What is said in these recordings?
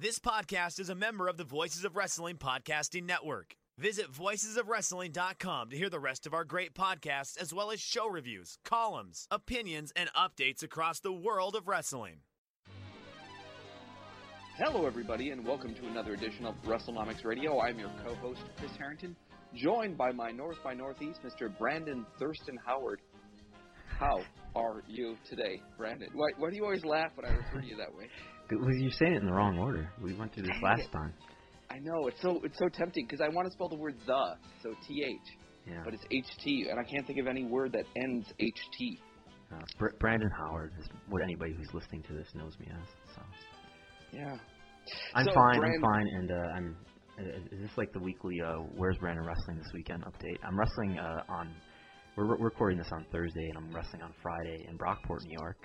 This podcast is a member of the Voices of Wrestling Podcasting Network. Visit voicesofwrestling.com to hear the rest of our great podcasts, as well as show reviews, columns, opinions, and updates across the world of wrestling. Hello, everybody, and welcome to another edition of WrestleNomics Radio. I'm your co-host, Chris Harrington, joined by my North by Northeast, Mr. Brandon Thurston Howard. How are you today, Brandon? Why, why do you always laugh when I refer to you that way? Well, you're saying it in the wrong order. We went through this Dang last it. time. I know it's so it's so tempting because I want to spell the word the, so T H, Yeah. but it's H T, and I can't think of any word that ends H T. Uh, Br- Brandon Howard is what anybody who's listening to this knows me as. So Yeah. I'm So, fine. Brandon- I'm fine, and uh, I'm. Uh, is this like the weekly uh, "Where's Brandon Wrestling this weekend" update? I'm wrestling uh, on. We're, we're recording this on Thursday, and I'm wrestling on Friday in Brockport, New York,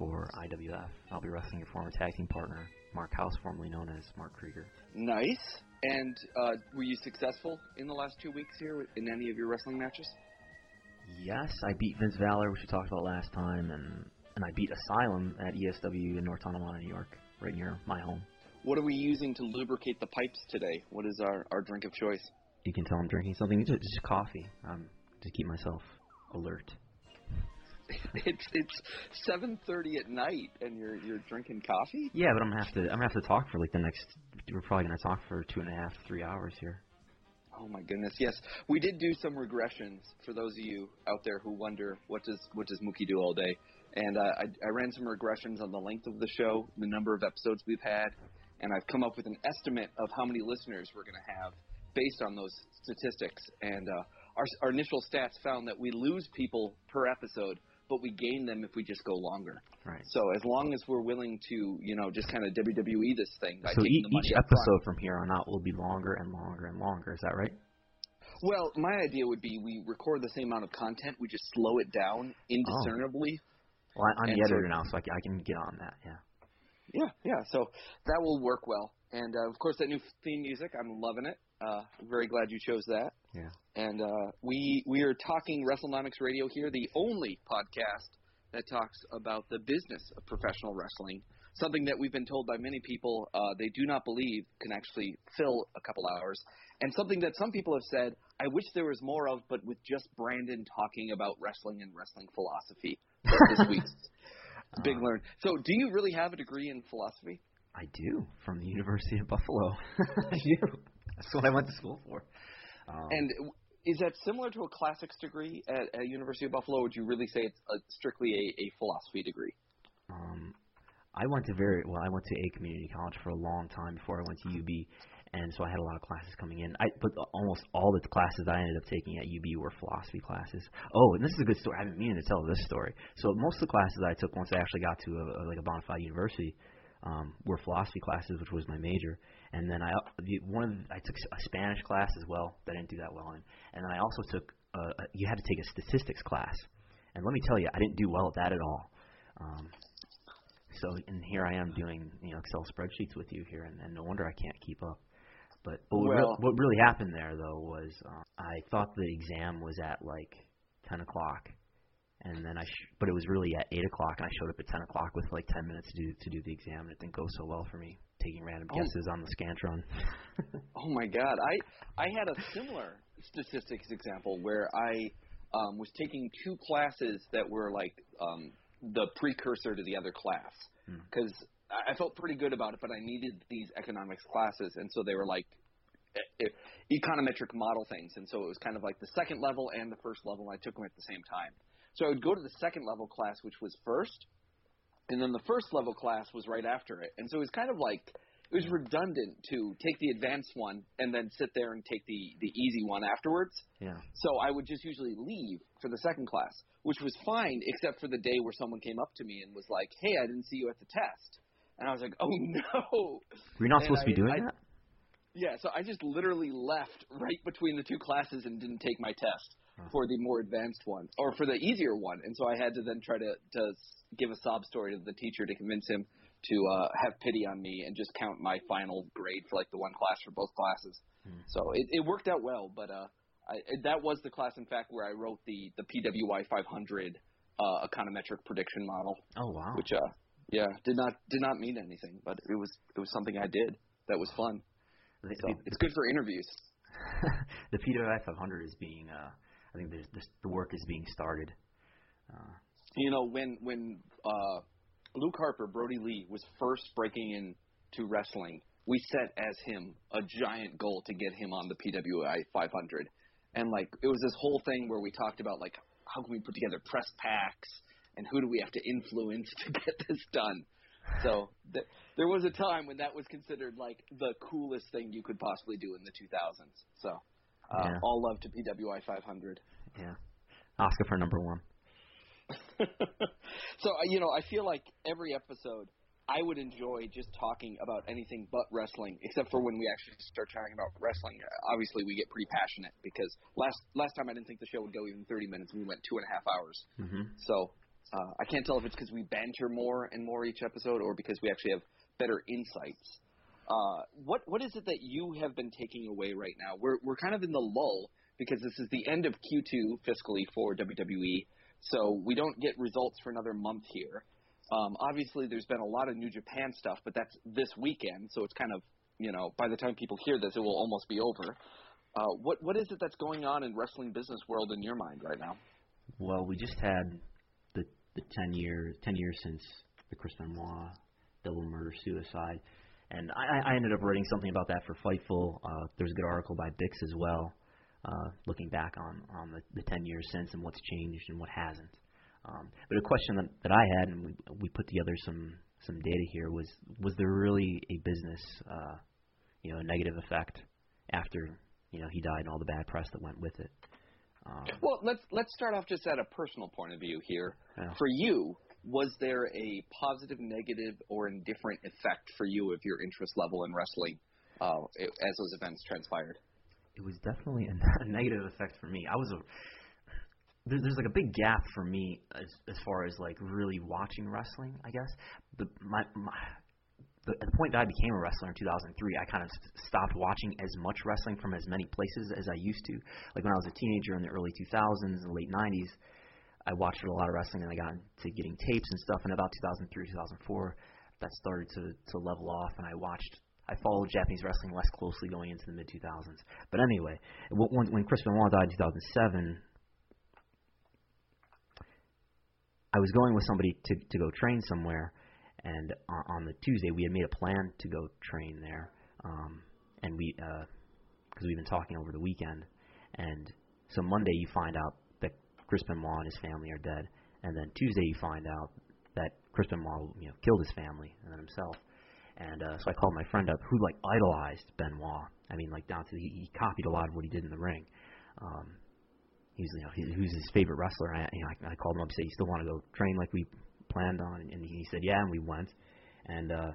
for IWF. I'll be wrestling your former tag team partner, Mark House, formerly known as Mark Krieger. Nice. And uh, were you successful in the last two weeks here in any of your wrestling matches? Yes, I beat Vince Valor, which we talked about last time, and and I beat Asylum at ESW in North Tonawanda, New York, right near my home. What are we using to lubricate the pipes today? What is our, our drink of choice? You can tell I'm drinking something, It's just coffee, um, to keep myself alert. it's it's seven thirty at night and you're you're drinking coffee. Yeah, but I'm gonna have to I'm gonna have to talk for like the next. We're probably gonna talk for two and a half, three hours here. Oh my goodness, yes, we did do some regressions for those of you out there who wonder what does what does Mookie do all day. And uh, I, I ran some regressions on the length of the show, the number of episodes we've had, and I've come up with an estimate of how many listeners we're going to have based on those statistics. And uh, our, our initial stats found that we lose people per episode, but we gain them if we just go longer. Right. So as long as we're willing to, you know, just kind of WWE this thing by So taking each, the money each up front. episode from here on out will be longer and longer and longer. Is that right? Well, my idea would be we record the same amount of content, we just slow it down indiscernibly. Well, I, I'm the editor now, so I, can- I can get on that. Yeah. Yeah, yeah. So that will work well. And uh, of course, that new theme music, I'm loving it. Uh, I'm very glad you chose that. Yeah. And uh, we we are talking WrestleNomics Radio here, the only podcast that talks about the business of professional wrestling. Something that we've been told by many people uh, they do not believe can actually fill a couple hours, and something that some people have said I wish there was more of, but with just Brandon talking about wrestling and wrestling philosophy. This week's big Uh, learn. So, do you really have a degree in philosophy? I do from the University of Buffalo. I do. That's what I went to school for. Um, And is that similar to a classics degree at, at University of Buffalo? Or would you really say it's a, strictly a, a philosophy degree? Um, I went to very well. I went to a community college for a long time before I went to UB, and so I had a lot of classes coming in. I but almost all the classes I ended up taking at UB were philosophy classes. Oh, and this is a good story. I've been meaning to tell this story. So most of the classes I took once I actually got to a, a, like a bona fide university um, were philosophy classes, which was my major. And then I the, one of the, I took a Spanish class as well that I didn't do that well in. And then I also took uh, a, you had to take a statistics class. And let me tell you, I didn't do well at that at all. Um, so and here I am doing you know Excel spreadsheets with you here, and, and no wonder I can't keep up. But, but what, Well- real, what really happened there though was uh, I thought the exam was at like 10 o'clock, and then I sh- but it was really at 8 o'clock, and I showed up at 10 o'clock with like 10 minutes to do to do the exam, and it didn't go so well for me taking random Oh. guesses on the scantron. Oh my God, I I had a similar statistics example where I um, was taking two classes that were like um, the precursor to the other class Hmm. because I felt pretty good about it, but I needed these economics classes, and so they were like econometric model things, and so it was kind of like the second level and the first level. And I took them at the same time. So I would go to the second level class, which was first, and then the first level class was right after it, and so it was kind of like it was redundant to take the advanced one and then sit there and take the the easy one afterwards. Yeah. So I would just usually leave for the second class, which was fine, except for the day where someone came up to me and was like, "Hey, I didn't see you at the test," and I was like, "Oh no." Were you not And supposed to be doing I- that? Yeah, so I just literally left right between the two classes and didn't take my test. For the more advanced one or for the easier one, and so I had to then try to to give a sob story to the teacher to convince him to uh, have pity on me and just count my final grade for like the one class for both classes. Hmm. So it, it worked out well, but uh, I, that was the class, in fact, where I wrote the the PWI 500 uh, econometric prediction model, Oh wow. which uh, yeah, did not did not mean anything, but it was it was something I did that was fun. The- So the- it's good for interviews. the PWI 500 is being, uh, I think there's, there's, the work is being started. Uh, You know, when when uh, Luke Harper, Brodie Lee, was first breaking into wrestling, we set as him a giant goal to get him on the PWI 500, and like it was this whole thing where we talked about like how can we put together press packs and who do we have to influence to get this done. So th- there was a time when that was considered like the coolest thing you could possibly do in the 2000s. So uh, Yeah. all love to PWI 500. yeah. Oscar for number one. so uh, you know, I feel like every episode I would enjoy just talking about anything but wrestling, except for when we actually start talking about wrestling. Obviously, we get pretty passionate because last last time I didn't think the show would go even 30 minutes, and we went two and a half hours. hmm So uh, I can't tell if it's because we banter more and more each episode, or because we actually have better insights. Uh, what what is it that you have been taking away right now? We're we're kind of in the lull because this is the end of Q2 fiscally for WWE, so we don't get results for another month here. Um, obviously, there's been a lot of New Japan stuff, but that's this weekend, so it's kind of you know by the time people hear this, it will almost be over. Uh, what what is it that's going on in wrestling business world in your mind right now? Well, we just had the the ten year ten years since the Chris Benoit double murder suicide, and I, I ended up writing something about that for Fightful. Uh, there's a good article by Bix as well, uh, looking back on on the, the ten years since and what's changed and what hasn't. Um, but a question that, that I had, and we we put together some some data here, was was there really a business, uh, you know, a negative effect after you know he died and all the bad press that went with it? Um, Well, let's let's start off just at a personal point of view here. Yeah. For you, was there a positive, negative, or indifferent effect for you of your interest level in wrestling uh, as those events transpired? it was definitely a, a negative effect for me. I was a there, there's like a big gap for me as as far as like really watching wrestling. I guess the my, my the, at the point that I became a wrestler in 2003, I kind of st- stopped watching as much wrestling from as many places as I used to. Like when I was a teenager in the early 2000s and late 90s, I watched a lot of wrestling and I got into getting tapes and stuff. And about 2003, 2004, that started to to level off, and I watched. I followed Japanese wrestling less closely going into the mid 2000s. But anyway, when, when Chris Benoit died in 2007, I was going with somebody to to go train somewhere, and on, the Tuesday we had made a plan to go train there, um, and we because we've been talking over the weekend, and so Monday you find out Chris Benoit and his family are dead, and then Tuesday you find out that Chris Benoit you know killed his family and then himself, and uh, so I called my friend up who like idolized Benoit. I mean like down to the, he copied a lot of what he did in the ring. Um, he's you know he, who's his favorite wrestler. I, you know, I, I called him up and said, "You still want to go train like we planned on?" And he said, "Yeah." And we went, and uh,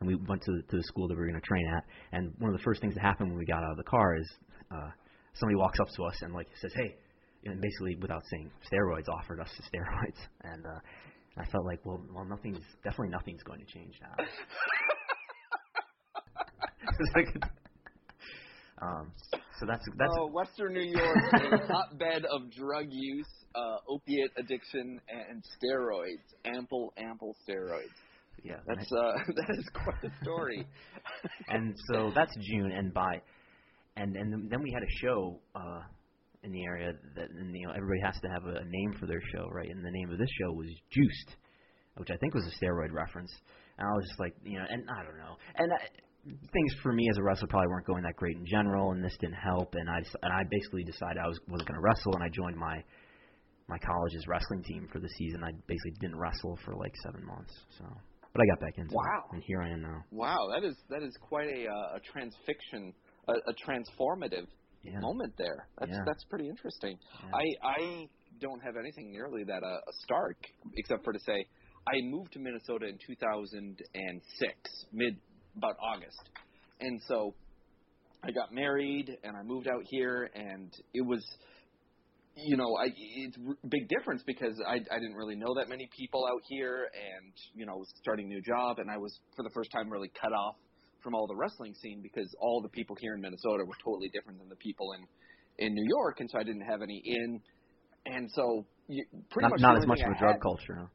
and we went to to the school that we were going to train at. And one of the first things that happened when we got out of the car is uh, somebody walks up to us and like says, "Hey," and basically without saying steroids, offered us the steroids, and uh, I felt like, well, well, nothing's definitely nothing's going to change now. Um, so that's that's oh, Western New York, a hotbed of drug use, uh, opiate addiction, and steroids. Ample, ample steroids. yeah. That's uh, that is quite a story. and so that's June, and by and and then we had a show uh, in the area that and, you know everybody has to have a, a name for their show, right? And the name of this show was Juiced, which I think was a steroid reference. And I was just like, you know, and I don't know, and. I, things for me as a wrestler probably weren't going that great in general, and this didn't help. And I and I basically decided I was wasn't going to wrestle, and I joined my my college's wrestling team for the season. I basically didn't wrestle for like seven months. So, but I got back into wow. it, and here I am now. Wow, that is that is quite a uh, a transfiction, a, a transformative Yeah. moment there. That's Yeah. that's pretty interesting. Yeah. I I don't have anything nearly that uh, stark, except for to say I moved to Minnesota in 2006, mid about August, and so I got married and I moved out here, and it was. You know, I it's a big difference because I I didn't really know that many people out here, and you know, was starting a new job, and I was for the first time really cut off from all the wrestling scene because all the people here in Minnesota were totally different than the people in in New York, and so I didn't have any in, and so you, pretty Not, much not as much of a drug culture. Huh?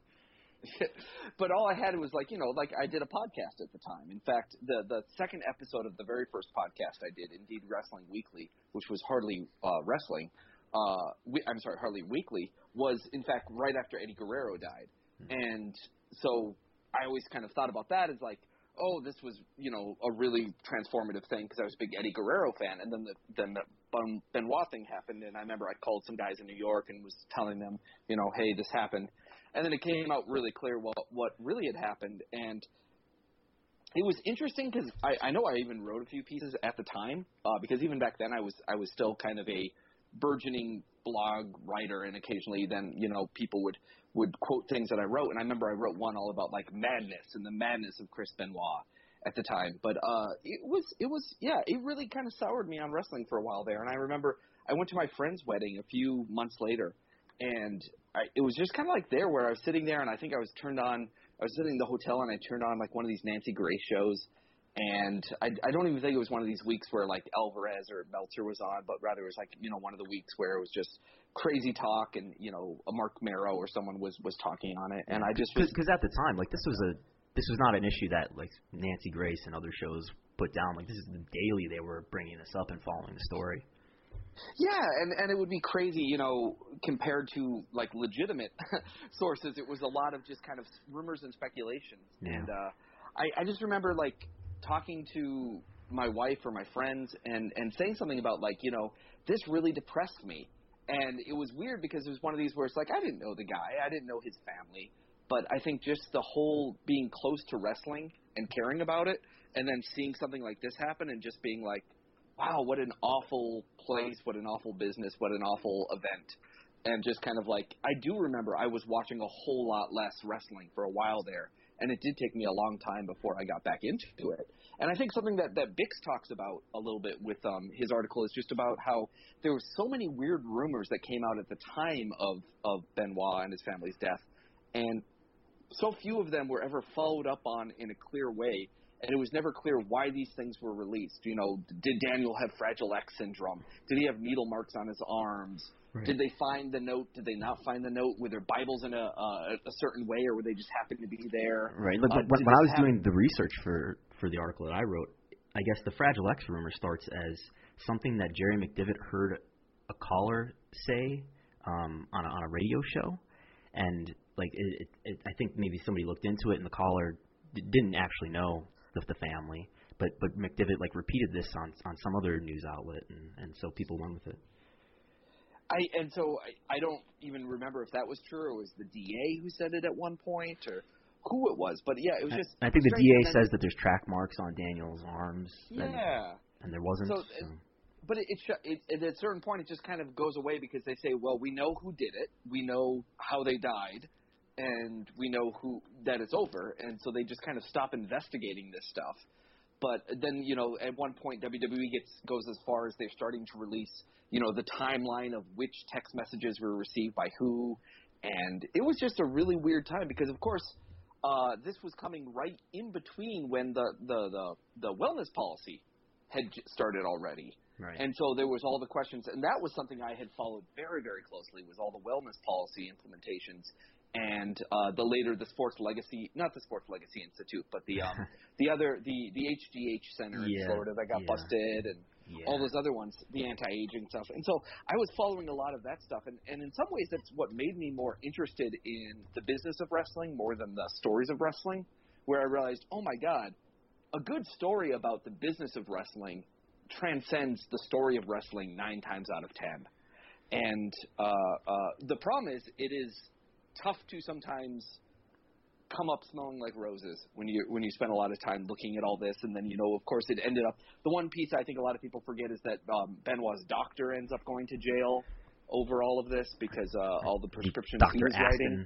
but all I had was like you know like I did a podcast at the time. In fact, the the second episode of the very first podcast I did, Indeed Wrestling Weekly, which was hardly uh, wrestling. Uh, we, I'm sorry, hardly weekly was in fact right after Eddie Guerrero died, and so I always kind of thought about that as like, oh, this was you know a really transformative thing because I was a big Eddie Guerrero fan, and then the then the Ben- Benoit thing happened, and I remember I called some guys in New York and was telling them, you know, hey, this happened, and then it came out really clear what what really had happened, and it was interesting because I, I know I even wrote a few pieces at the time uh, because even back then I was I was still kind of a burgeoning blog writer, and occasionally then you know people would would quote things that I wrote, and I remember I wrote one all about like madness and the madness of Chris Benoit at the time. But uh, it was it was yeah, it really kind of soured me on wrestling for a while there, and I remember I went to my friend's wedding a few months later, and I, it was just kind of like there where I was sitting there, and I think I was turned on. I was sitting in the hotel, and I turned on like one of these Nancy Grace shows, and I, I don't even think it was one of these weeks where like Alvarez or Meltzer was on, but rather it was like you know one of the weeks where it was just crazy talk, and you know a Mark Marrow or someone was was talking on it, and I just Because at the time, like this was a this was not an issue that like Nancy Grace and other shows put down. Like this is the daily they were bringing this up and following the story. Yeah, and and it would be crazy, you know, compared to like legitimate sources. It was a lot of just kind of rumors and speculations. Yeah. And uh, I I just remember like talking to my wife or my friends and and saying something about like you know this really depressed me. And it was weird because it was one of these where it's like I didn't know the guy, I didn't know his family, but I think just the whole being close to wrestling and caring about it, and then seeing something like this happen and just being like, wow, what an awful place, what an awful business, what an awful event. And just kind of like, I do remember I was watching a whole lot less wrestling for a while there, and it did take me a long time before I got back into it. And I think something that, that Bix talks about a little bit with um, his article is just about how there were so many weird rumors that came out at the time of, of Benoit and his family's death, and so few of them were ever followed up on in a clear way and it was never clear why these things were released. You know, did Daniel have Fragile X syndrome? Did he have needle marks on his arms? Right. Did they find the note? Did they not find the note? Were their Bibles in a uh, a certain way, or were they just happen to be there? Right. Look, Uh, when, when I was happen- doing the research for for the article that I wrote, I guess the Fragile X rumor starts as something that Jerry McDevitt heard a caller say um, on a, on a radio show, and like it, it, it, I think maybe somebody looked into it, and the caller d- didn't actually know the, the family, but but McDevitt like repeated this on on some other news outlet, and and so people went with it. I and so I, I don't even remember if that was true or was the DA who said it at one point or who it was. But yeah, it was I- just. I think the. DA And says that there's track marks on Daniel's arms, Yeah. and there wasn't. So, so. But it, it, sh- it, it at a certain point it just kind of goes away because they say, well, we know who did it, we know how they died, and we know who that it's over, and so they just kind of stop investigating this stuff. But then you know, at one point WWE gets goes as far as they're starting to release, you know, the timeline of which text messages were received by who, and it was just a really weird time because of course. Uh, this was coming right in between when the, the, the, the wellness policy had started already. Right. And so there was all the questions, and that was something I had followed very, very closely was all the wellness policy implementations, and uh, the later the Sports Legacy, not the Sports Legacy Institute, but the um, the other the the HGH Center in Florida that got yeah. busted, and Yeah. all those other ones, the anti-aging stuff. And so I was following a lot of that stuff, and, and in some ways that's what made me more interested in the business of wrestling more than the stories of wrestling, where I realized, oh my god, a good story about the business of wrestling transcends the story of wrestling nine times out of ten. And uh, uh, the problem is, it is tough to sometimes come up smelling like roses when you when you spend a lot of time looking at all this, and then you know, of course, it ended up. The one piece I think a lot of people forget is that um, Benoit's doctor ends up going to jail over all of this because uh, all the prescriptions he Dr. was writing.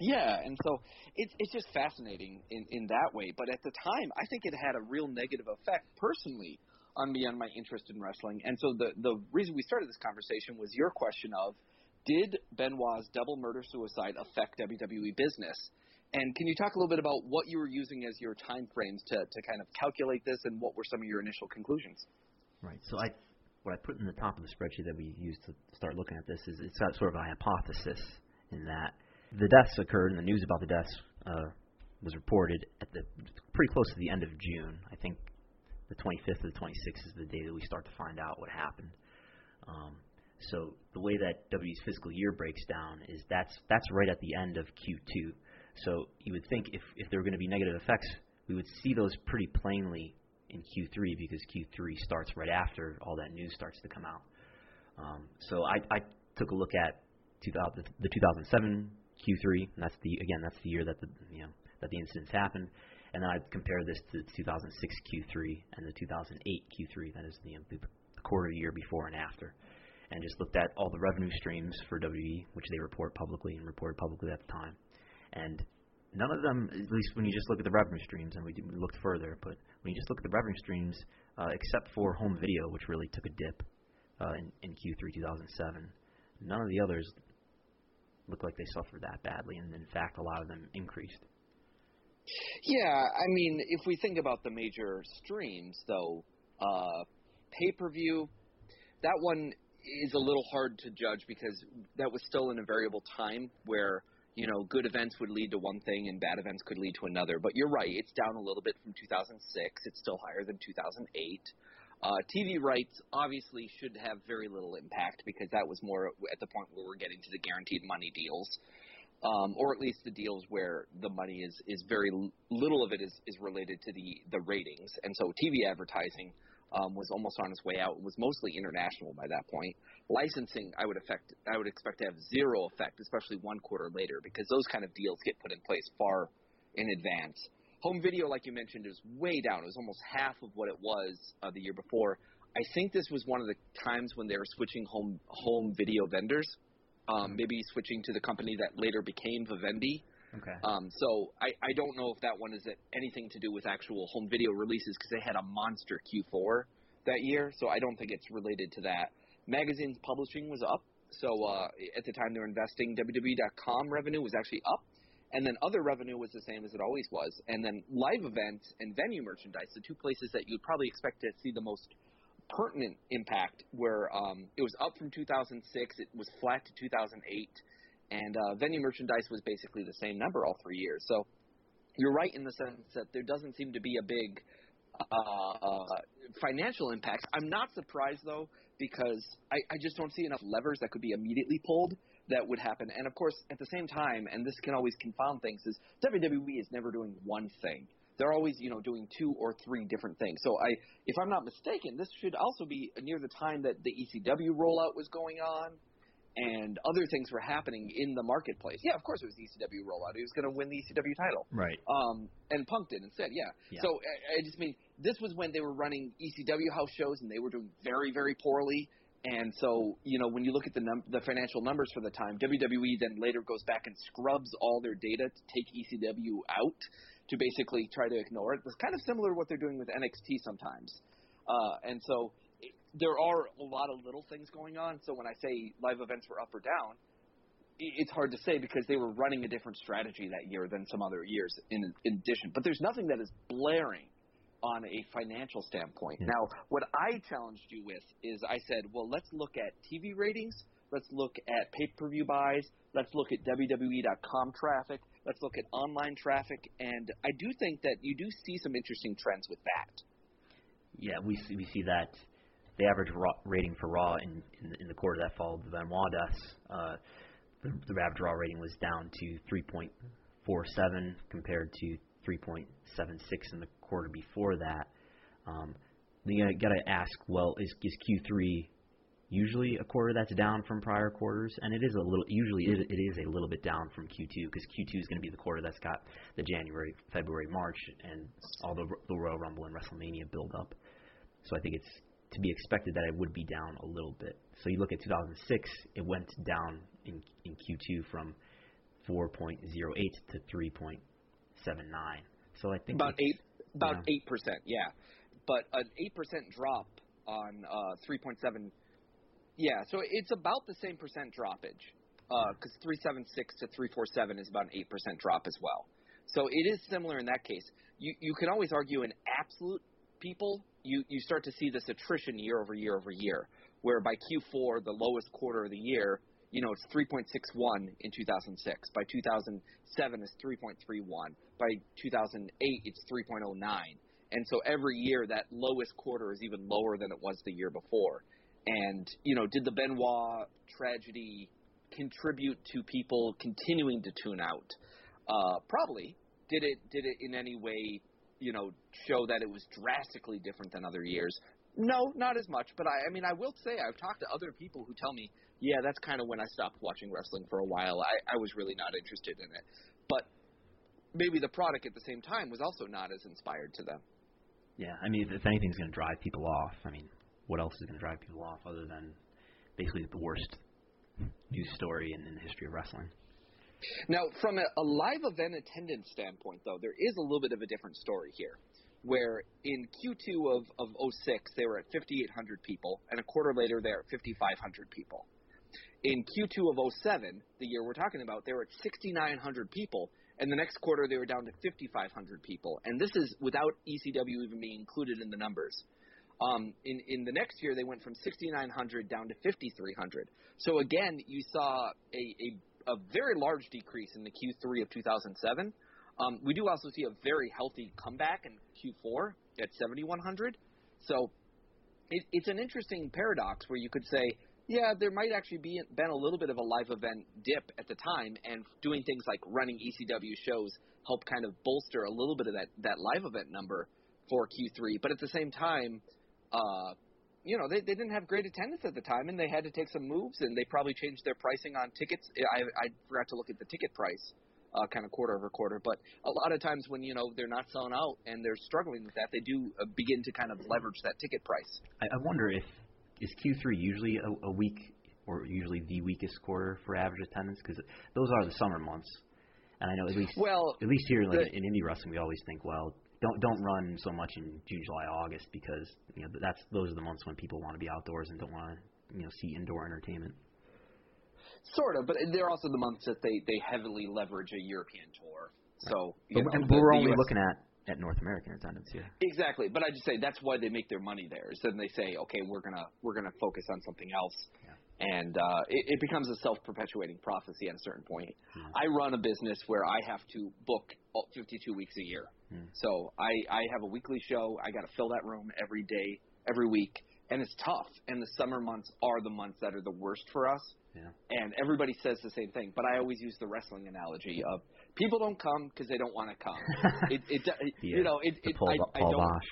Yeah, and so it's it's just fascinating in in that way. But at the time, I think it had a real negative effect personally on me on my interest in wrestling. And so the the reason we started this conversation was your question of did Benoit's double murder suicide affect WWE business? And can you talk a little bit about what you were using as your time frames to to kind of calculate this, and what were some of your initial conclusions? Right. So I, what I put in the top of the spreadsheet that we used to start looking at this is it's got sort of a hypothesis in that the deaths occurred and the news about the deaths uh, was reported at the pretty close to the end of June. I think the 25th or the 26th is the day that we start to find out what happened. Um, so the way that W's fiscal year breaks down is that's that's right at the end of Q2. So you would think if if there were going to be negative effects, we would see those pretty plainly in Q3 because Q3 starts right after all that news starts to come out. Um, so I, I took a look at 2000, the 2007 Q3, that's the again that's the year that the you know that the incidents happened, and then I compared this to the 2006 Q3 and the 2008 Q3, that is the, the quarter year before and after, and just looked at all the revenue streams for WWE, which they report publicly and reported publicly at the time, and none of them, at least when you just look at the revenue streams, and we, we looked further, but when you just look at the revenue streams, uh, except for home video, which really took a dip uh, in, in Q3 2007, none of the others look like they suffered that badly, and in fact, a lot of them increased. Yeah, I mean, if we think about the major streams, though, uh, pay per view, that one is a little hard to judge because that was still in a variable time where you know good events would lead to one thing and bad events could lead to another. But you're right, it's down a little bit from 2006. It's still higher than 2008. Uh, TV rights obviously should have very little impact because that was more at the point where we're getting to the guaranteed money deals um, or at least the deals where the money is is very little of it is is related to the the ratings, and so TV advertising um, was almost on its way out. It was mostly international by that point. Licensing, I would affect I would expect to have zero effect, especially one quarter later, because those kind of deals get put in place far in advance. Home video, like you mentioned, is way down. It was almost half of what it was uh, the year before. I think this was one of the times when they were switching home home video vendors um, maybe switching to the company that later became Vivendi. Okay. Um, so I, I don't know if that one is anything to do with actual home video releases because they had a monster Q4 that year. So I don't think it's related to that. Magazines publishing was up. So uh, at the time they were investing, WWE.com revenue was actually up. And then other revenue was the same as it always was. And then live events and venue merchandise, the two places that you'd probably expect to see the most pertinent impact where um, it was up from 2006, it was flat to 2008, and uh, venue merchandise was basically the same number all three years. So you're right in the sense that there doesn't seem to be a big uh, uh, financial impact. I'm not surprised though because I, I just don't see enough levers that could be immediately pulled that would happen. And of course, at the same time, and this can always confound things, is WWE is never doing one thing they're always you know doing two or three different things. So I, if I'm not mistaken, this should also be near the time that the ECW rollout was going on, and other things were happening in the marketplace. Yeah, of course it was the ECW rollout. He was going to win the ECW title. Right. Um, and Punk did instead. Yeah. Yeah. So I, I just mean this was when they were running ECW house shows and they were doing very very poorly. And so, you know, when you look at the num- the financial numbers for the time, WWE then later goes back and scrubs all their data to take ECW out to basically try to ignore it. It's kind of similar to what they're doing with NXT sometimes. Uh, and so there are a lot of little things going on. So when I say live events were up or down, it's hard to say because they were running a different strategy that year than some other years in, in addition. But there's nothing that is blaring on a financial standpoint. Yeah. Now, what I challenged you with is I said, well, let's look at TV ratings, let's look at pay per view buys, let's look at WWE.com traffic, let's look at online traffic, and I do think that you do see some interesting trends with that. Yeah, we see, we see that the average raw, rating for Raw in in the, in the quarter that followed the Benoit deaths, uh, the, the average Raw rating was down to 3.47 compared to 3.76 in the quarter before that. Um, you got to ask, well, is is Q3 usually a quarter that's down from prior quarters, and it is a little. Usually, it, it is a little bit down from Q2 because Q2 is going to be the quarter that's got the January, February, March, and all the, the Royal Rumble and WrestleMania build up. So I think it's to be expected that it would be down a little bit. So you look at 2006, it went down in in Q2 from 4.08 to 3.79. So I think about eight, about yeah. eight percent, yeah. But an eight percent drop on uh, 3.7, yeah. So it's about the same percent droppage because 376 to 347 is about an eight percent drop as well. So it is similar in that case. You you can always argue in absolute people, you you start to see this attrition year over year over year, where by Q4, the lowest quarter of the year, you know, it's 3.61 in 2006. By 2007, it's 3.31. By 2008, it's 3.09. And so every year, that lowest quarter is even lower than it was the year before. And, you know, did the Benoit tragedy contribute to people continuing to tune out? Uh, probably. Did it, did it in any way, you know, show that it was drastically different than other years? No, not as much. But I, I mean, I will say I've talked to other people who tell me, yeah, that's kind of when I stopped watching wrestling for a while. I, I was really not interested in it. But maybe the product at the same time was also not as inspired to them. Yeah, I mean, if, anything's going to drive people off, I mean, what else is going to drive people off other than basically the worst news story in, in the history of wrestling? Now, from a, a live event attendance standpoint, though, there is a little bit of a different story here. Where in Q2 of, of 06, they were at 5,800 people, and a quarter later, they're at 5,500 people. In Q2 of 07, the year we're talking about, they were at 6,900 people, and the next quarter, they were down to 5,500 people. And this is without ECW even being included in the numbers. Um, in, in the next year, they went from 6,900 down to 5,300. So again, you saw a, a, a very large decrease in the Q3 of 2007. Um, we do also see a very healthy comeback in Q4 at 7,100. So it, it's an interesting paradox where you could say, yeah, there might actually be been a little bit of a live event dip at the time, and doing things like running ECW shows help kind of bolster a little bit of that that live event number for Q3. But at the same time, uh, you know, they, they didn't have great attendance at the time, and they had to take some moves, and they probably changed their pricing on tickets. I, I forgot to look at the ticket price, uh, kind of quarter over quarter. But a lot of times when you know they're not selling out and they're struggling with that, they do uh, begin to kind of leverage that ticket price. I, I wonder if is Q3 usually a, a week or usually the weakest quarter for average attendance because those are the summer months. And I know at least Well, at least here the- in indie wrestling, we always think, well, don't don't run so much in June, July, August because you know that's those are the months when people want to be outdoors and don't want to you know see indoor entertainment. Sort of, but they're also the months that they they heavily leverage a European tour. So, you But, know, and the- we're only US looking at at North American attendance here. Exactly, but I just say that's why they make their money there. Is then they say, okay, we're gonna we're gonna focus on something else, and uh, it, it becomes a self-perpetuating prophecy at a certain point. I run a business where I have to book 52 weeks a year, Hmm. so I I have a weekly show. I got to fill that room every day, every week, and it's tough. And the summer months are the months that are the worst for us. Yeah. And everybody says the same thing, but I always use the wrestling analogy of people don't come because they don't want to come. it, it, it you know, it, it Paul, I, I Paul don't. Bosch.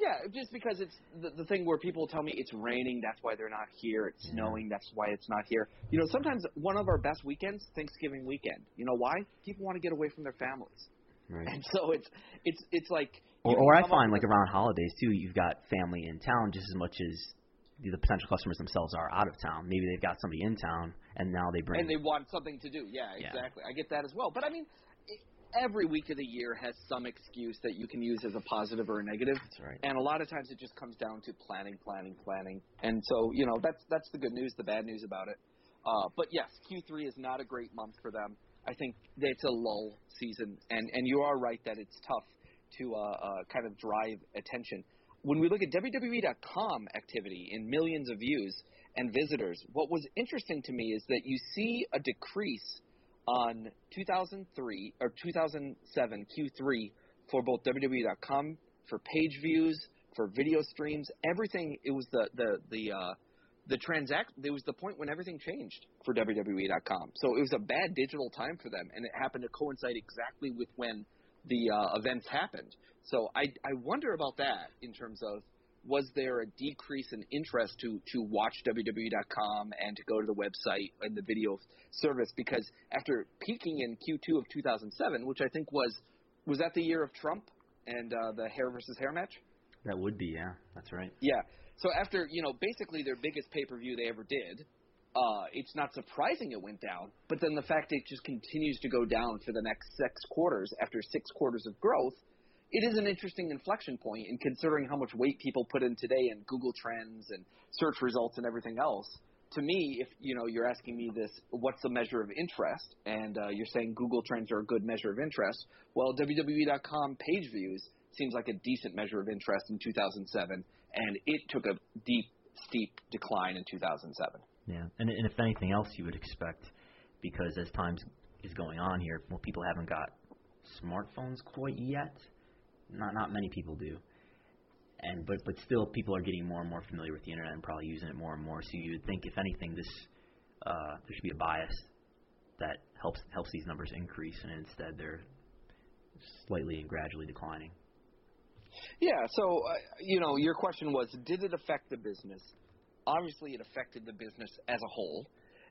Yeah, just because it's the, the thing where people tell me it's raining, that's why they're not here. It's snowing, that's why it's not here. You know, sometimes one of our best weekends, Thanksgiving weekend. You know why? People want to get away from their families, Right. and so it's it's it's like. Or, or I find like around holidays too, you've got family in town just as much as the, the potential customers themselves are out of town. Maybe they've got somebody in town, and now they bring. and they want something to do. Yeah, Yeah. exactly. I get that as well. But I mean, every week of the year has some excuse that you can use as a positive or a negative. That's right. And a lot of times it just comes down to planning, planning, planning. And so, you know, that's that's the good news, the bad news about it. Uh, but yes, Q3 is not a great month for them. I think that it's a lull season, and and you are right that it's tough to uh, uh, kind of drive attention. When we look at WWE.com activity in millions of views and visitors, what was interesting to me is that you see a decrease on 2003 or 2007 Q3 for both WWE.com for page views, for video streams, everything. It was the the the uh, the transact. There was the point when everything changed for WWE.com. So it was a bad digital time for them, and it happened to coincide exactly with when the uh, events happened. So I I wonder about that in terms of was there a decrease in interest to to watch WWE.com and to go to the website and the video service because after peaking in Q2 of 2007, which I think was was that the year of Trump and uh, the hair versus hair match? That would be, yeah, that's right. Yeah. So after you know basically their biggest pay per view they ever did, uh, it's not surprising it went down. But then the fact it just continues to go down for the next six quarters after six quarters of growth it is an interesting inflection point in considering how much weight people put in today in Google Trends and search results and everything else. To me, if you know you're asking me this, what's the measure of interest, and uh, you're saying Google Trends are a good measure of interest, well, WWE.com page views seems like a decent measure of interest in 2007, and it took a deep, steep decline in 2007. Yeah, and, and if anything else, you would expect because as time is going on here, well, people haven't got smartphones quite yet not not many people do. And but but still, people are getting more and more familiar with the internet and probably using it more and more. So you would think, if anything, this uh, there should be a bias that helps helps these numbers increase, and instead they're slightly and gradually declining. Yeah. So uh, you know, your question was, did it affect the business? Obviously, it affected the business as a whole.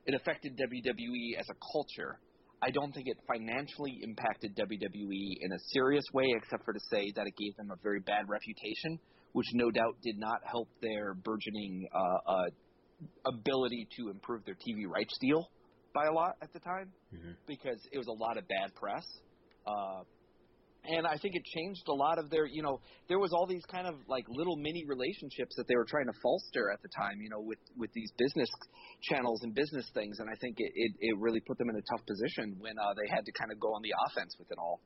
It affected WWE as a culture. I don't think it financially impacted WWE in a serious way, except for to say that it gave them a very bad reputation, which no doubt did not help their burgeoning uh, uh, ability to improve their TV rights deal by a lot at the time, mm-hmm. because it was a lot of bad press. Uh, and I think it changed a lot of their, you know, there was all these kind of like little mini relationships that they were trying to foster at the time, you know, with with these business channels and business things, and I think it it, it really put them in a tough position when uh, they had to kind of go on the offense with it all,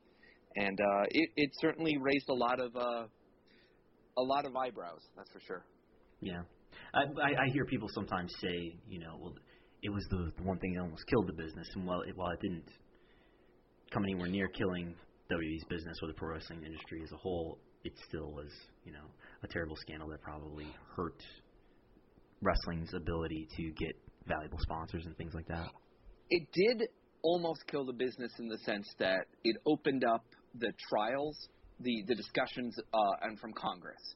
and uh, it it certainly raised a lot of uh, a lot of eyebrows, that's for sure. Yeah, I, I I hear people sometimes say, you know, well, it was the, the one thing that almost killed the business, and while it, while it didn't come anywhere near killing WWE's business or the pro wrestling industry as a whole, it still was, you know, a terrible scandal that probably hurt wrestling's ability to get valuable sponsors and things like that. It did almost kill the business in the sense that it opened up the trials, the the discussions, uh, and from Congress,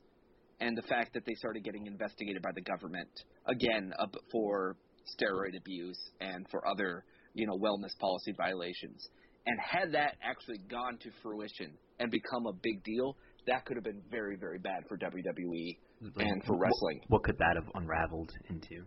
and the fact that they started getting investigated by the government again uh, for steroid abuse and for other you know wellness policy violations. And had that actually gone to fruition and become a big deal, that could have been very, very bad for WWE and for wrestling. What, what could that have unraveled into?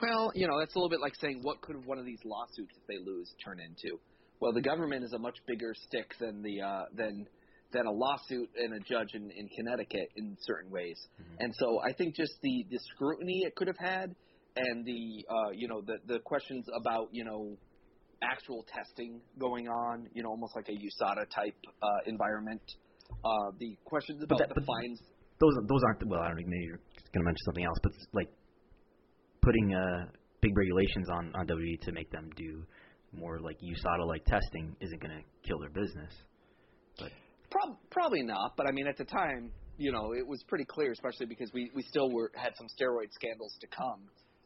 Well, you know, that's a little bit like saying what could one of these lawsuits, if they lose, turn into? Well, the government is a much bigger stick than the uh, than than a lawsuit and a judge in, in Connecticut in certain ways. Mm-hmm. And so I think just the the scrutiny it could have had, and the uh, you know the the questions about you know actual testing going on, you know, almost like a USADA type uh, environment. Uh, the questions about that, the fines. Those those aren't well. I don't know. Maybe you're going to mention something else, but like putting uh, big regulations on on WWE to make them do more like USADA like testing isn't going to kill their business. But Pro- probably not. But I mean, at the time, you know, it was pretty clear, especially because we we still were had some steroid scandals to come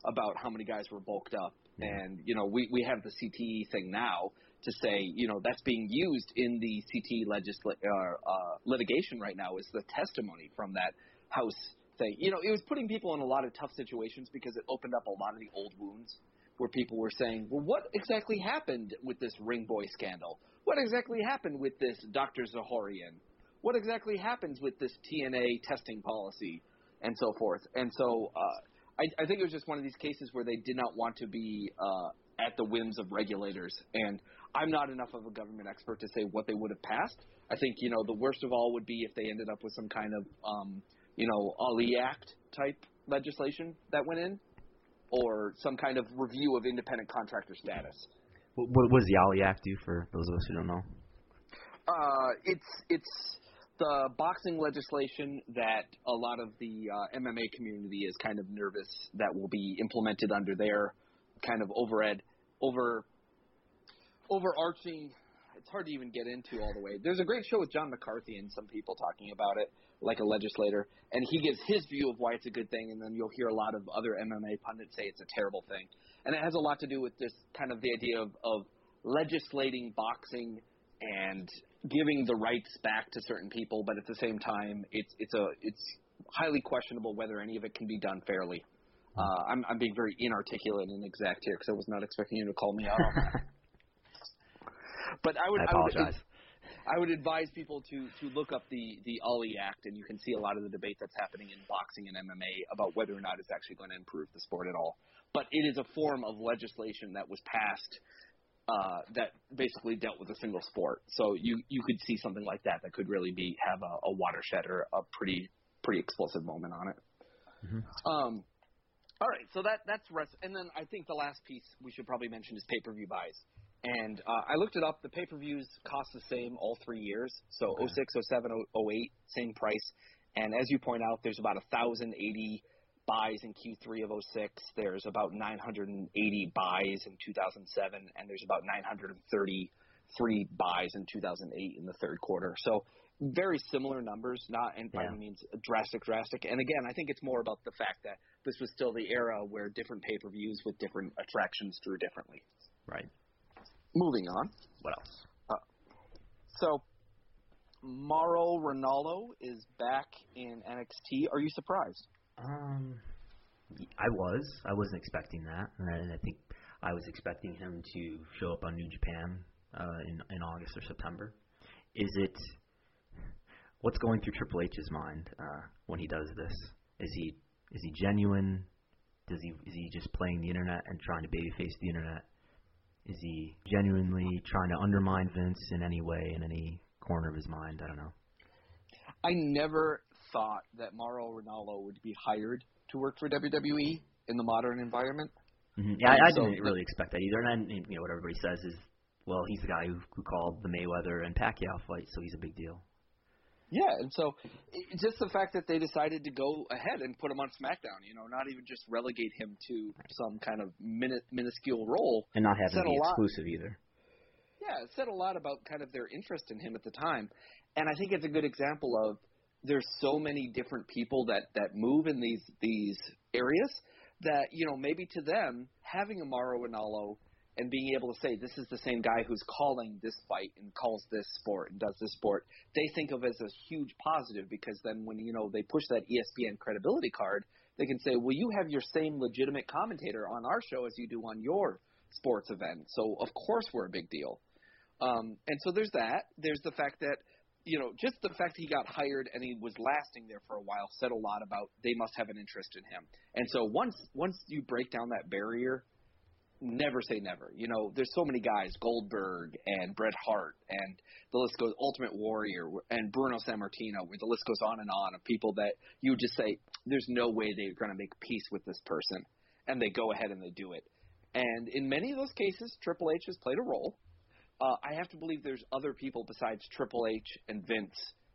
about how many guys were bulked up and you know, we we have the CTE thing now to say, you know, that's being used in the CTE legisla- uh, uh, litigation right now is the testimony from that House thing. You know, it was putting people in a lot of tough situations because it opened up a lot of the old wounds where people were saying, well, what exactly happened with this Ring Boy scandal? What exactly happened with this Dr. Zahorian? What exactly happens with this TNA testing policy? And so forth. And so, uh, I, I think it was just one of these cases where they did not want to be uh, at the whims of regulators. And I'm not enough of a government expert to say what they would have passed. I think you know the worst of all would be if they ended up with some kind of um, you know Ali Act type legislation that went in, or some kind of review of independent contractor status. What, what does the Ali Act do for those of us who don't know? Uh, it's it's the boxing legislation that a lot of the uh, MMA community is kind of nervous that will be implemented under their kind of overhead over overarching it's hard to even get into all the way. There's a great show with John McCarthy and some people talking about it, like a legislator, and he gives his view of why it's a good thing, and then you'll hear a lot of other MMA pundits say it's a terrible thing, and it has a lot to do with this kind of the idea of, of legislating boxing and giving the rights back to certain people, but at the same time, it's it's a it's highly questionable whether any of it can be done fairly. Uh, I'm, I'm being very inarticulate and exact here because I was not expecting you to call me out on that. but I would I apologize. I would, I would advise people to to look up the the Ali Act, and you can see a lot of the debate that's happening in boxing and MMA about whether or not it's actually going to improve the sport at all. But it is a form of legislation that was passed uh, that basically dealt with a single sport. So you you could see something like that that could really be have a, a watershed or a pretty pretty explosive moment on it. Mm-hmm. Um, all right, so that that's rest. And then I think the last piece we should probably mention is pay per view buys. And uh, I looked it up. The pay per views cost the same all three years. So Okay. 06, 07, 08, same price. And as you point out, there's about a 1,080 buys in Q3 of 06. There's about 980 buys in 2007, and there's about 933 buys in 2008 in the third quarter. So very similar numbers, not and by Yeah. any means drastic, drastic. And again, I think it's more about the fact that this was still the era where different pay-per-views with different attractions drew differently. Right. Moving on. What else? Uh, so, Mauro Ranallo is back in NXT. Are you surprised? Um, I was. I wasn't expecting that, and I think I was expecting him to show up on New Japan uh, in in August or September. Is it what's going through Triple H's mind uh, when he does this? Is he is he genuine? Does he is he just playing the internet and trying to babyface the internet? Is he genuinely trying to undermine Vince in any way, in any corner of his mind? I don't know. I never thought that Mauro Ranallo would be hired to work for WWE in the modern environment. hmm Yeah, I, I So didn't really expect that either. And then, you know, what everybody says is, well, he's the guy who, who called the Mayweather and Pacquiao fight, so he's a big deal. Yeah, and so it, just the fact that they decided to go ahead and put him on SmackDown, you know, not even just relegate him to some kind of min- minuscule role. And not Said to be a lot. exclusive either. Yeah, it said a lot about kind of their interest in him at the time, and I think it's a good example of there's so many different people that that move in these these areas that you know maybe to them having a Mauro Ranallo and being able to say this is the same guy who's calling this fight and calls this sport and does this sport, they think of as a huge positive because then when you know they push that ESPN credibility card, they can say, well, you have your same legitimate commentator on our show as you do on your sports event, so of course we're a big deal. Um, and so there's that. There's the fact that you know, just the fact he got hired and he was lasting there for a while said a lot about they must have an interest in him. And so once once you break down that barrier, never say never. You know, there's so many guys, Goldberg and Bret Hart, and the list goes, Ultimate Warrior and Bruno Sammartino, where the list goes on and on of people that you just say, there's no way they're going to make peace with this person, and they go ahead and they do it. And in many of those cases, Triple H has played a role. Uh, I have to believe there's other people besides Triple H and Vince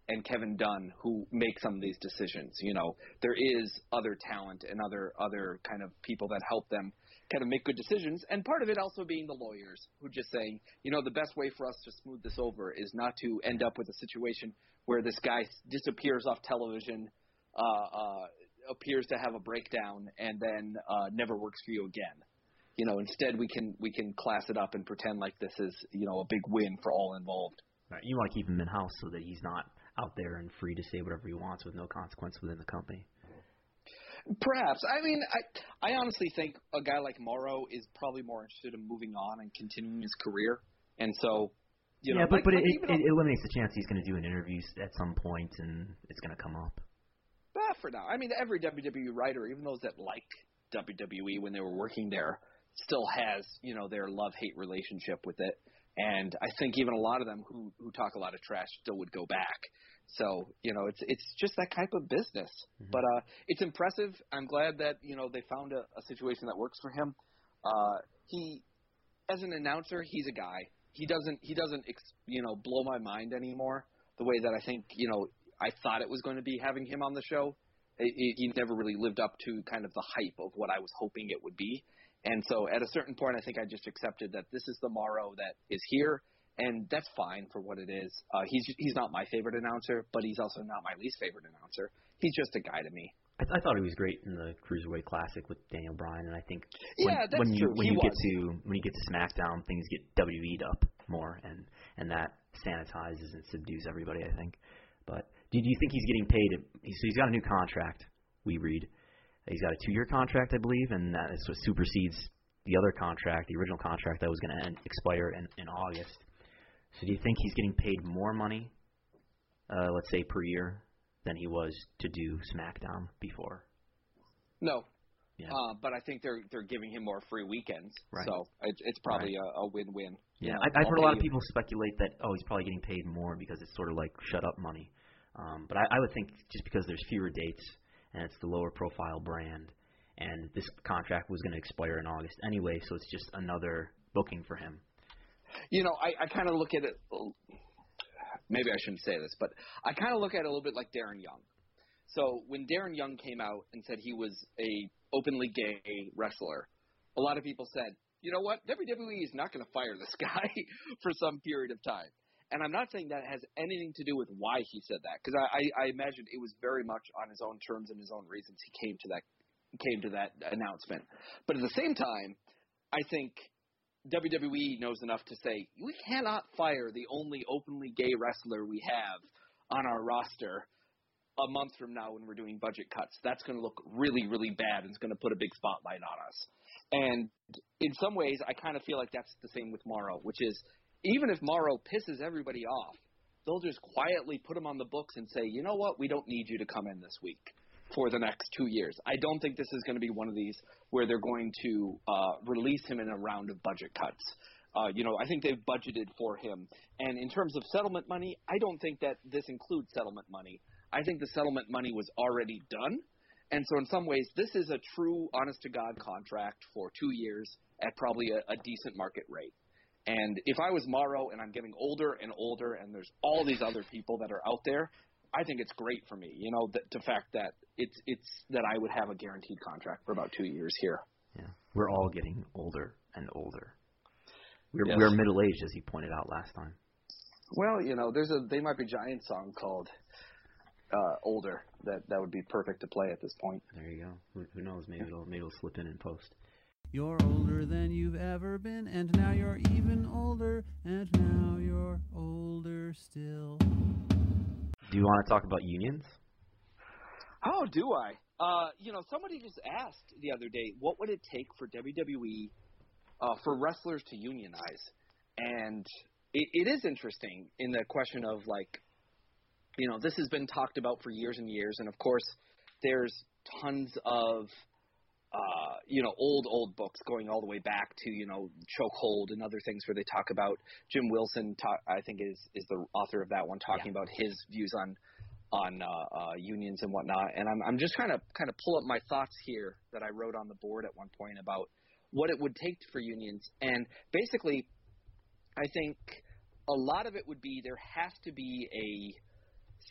and Kevin Dunn who make some of these decisions. You know, there is other talent and other other kind of people that help them kind of make good decisions. And part of it also being the lawyers who just saying, you know, the best way for us to smooth this over is not to end up with a situation where this guy disappears off television, uh, uh, appears to have a breakdown, and then uh, never works for you again. You know, instead we can we can class it up and pretend like this is you know a big win for all involved. Right. You want to keep him in house so that he's not out there and free to say whatever he wants with no consequence within the company. Perhaps. I mean, I I honestly think a guy like Mauro is probably more interested in moving on and continuing his career, and so you know, yeah, but like- but it, it, it eliminates the chance he's going to do an interview at some point and it's going to come up. But for now. I mean, every WWE writer, even those that liked WWE when they were working there, still has you know their love hate relationship with it. And I think even a lot of them who who talk a lot of trash still would go back. So you know, it's it's just that type of business. But uh, it's impressive. I'm glad that you know they found a, a situation that works for him. Uh, he, as an announcer, he's a guy. He doesn't he doesn't ex, you know blow my mind anymore the way that I think you know I thought it was going to be having him on the show. It, it, he never really lived up to kind of the hype of what I was hoping it would be. And so at a certain point, I think I just accepted that this is the Mauro that is here, and that's fine for what it is. Uh, he's he's not my favorite announcer, but he's also not my least favorite announcer. He's just a guy to me. I, th- I thought he was great in the cruiserweight classic with Daniel Bryan, and I think when, yeah, when you true. when he you was. get to when you get to SmackDown, things get WE'd up more, and and that sanitizes and subdues everybody. I think. But do, do you think he's getting paid? So he's got a new contract. We read he's got a two-year contract, I believe, and that is what supersedes the other contract, the original contract that was going to expire in in August. So do you think he's getting paid more money, uh, let's say per year, than he was to do SmackDown before? No. Yeah. Uh, but I think they're they're giving him more free weekends, Right. so it's it's probably Right. a, a win-win. you Yeah, know. I, I've heard a lot of people speculate that oh he's probably getting paid more because it's sort of like shut up money. Um, but I, I would think just because there's fewer dates and it's the lower profile brand, and this contract was going to expire in August anyway, so it's just another booking for him. You know, I, I kind of look at it. Maybe I shouldn't say this, but I kind of look at it a little bit like Darren Young. So when Darren Young came out and said he was a openly gay wrestler, a lot of people said, you know what, WWE is not going to fire this guy for some period of time. And I'm not saying that has anything to do with why he said that, because I, I, I imagine it was very much on his own terms and his own reasons he came to that came to that announcement. But at the same time, I think WWE knows enough to say we cannot fire the only openly gay wrestler we have on our roster a month from now when we're doing budget cuts. That's going to look really, really bad and it's going to put a big spotlight on us. And in some ways, I kind of feel like that's the same with Mauro, which is even if Mauro pisses everybody off, they'll just quietly put him on the books and say, you know what, we don't need you to come in this week for the next two years. I don't think this is going to be one of these where they're going to uh, release him in a round of budget cuts. Uh, you know, I think they've budgeted for him. And in terms of settlement money, I don't think that this includes settlement money. I think the settlement money was already done. And so, in some ways, this is a true, honest to God contract for two years at probably a, a decent market rate. And if I was Mauro and I'm getting older and older, and there's all these other people that are out there, I think it's great for me. You know, the, the fact that it's it's that I would have a guaranteed contract for about two years here. Yeah, we're all getting older and older. We're Yes. we're middle aged, as he pointed out last time. Well, you know, there's a They Might Be Giants song called uh, "Older" that that would be perfect to play at this point. There you go. Who, who knows? Maybe it'll maybe it'll slip in and post. You're older than you've ever been, and now you're even older, and now you're older still. Do you want to talk about unions? How do I? Uh, you know, somebody just asked the other day, what would it take for WWE uh, for wrestlers to unionize? And it, it is interesting in the question of like, you know, this has been talked about for years and years, and of course, there's tons of uh, you know, old old books going all the way back to you know Chokehold and other things where they talk about Jim Wilson. Ta- I think is is the author of that one, talking about his views on on uh, uh, unions and whatnot. And I'm I'm just trying to kind of pull up my thoughts here that I wrote on the board at one point about what it would take for unions. And basically, I think a lot of it would be there has to be a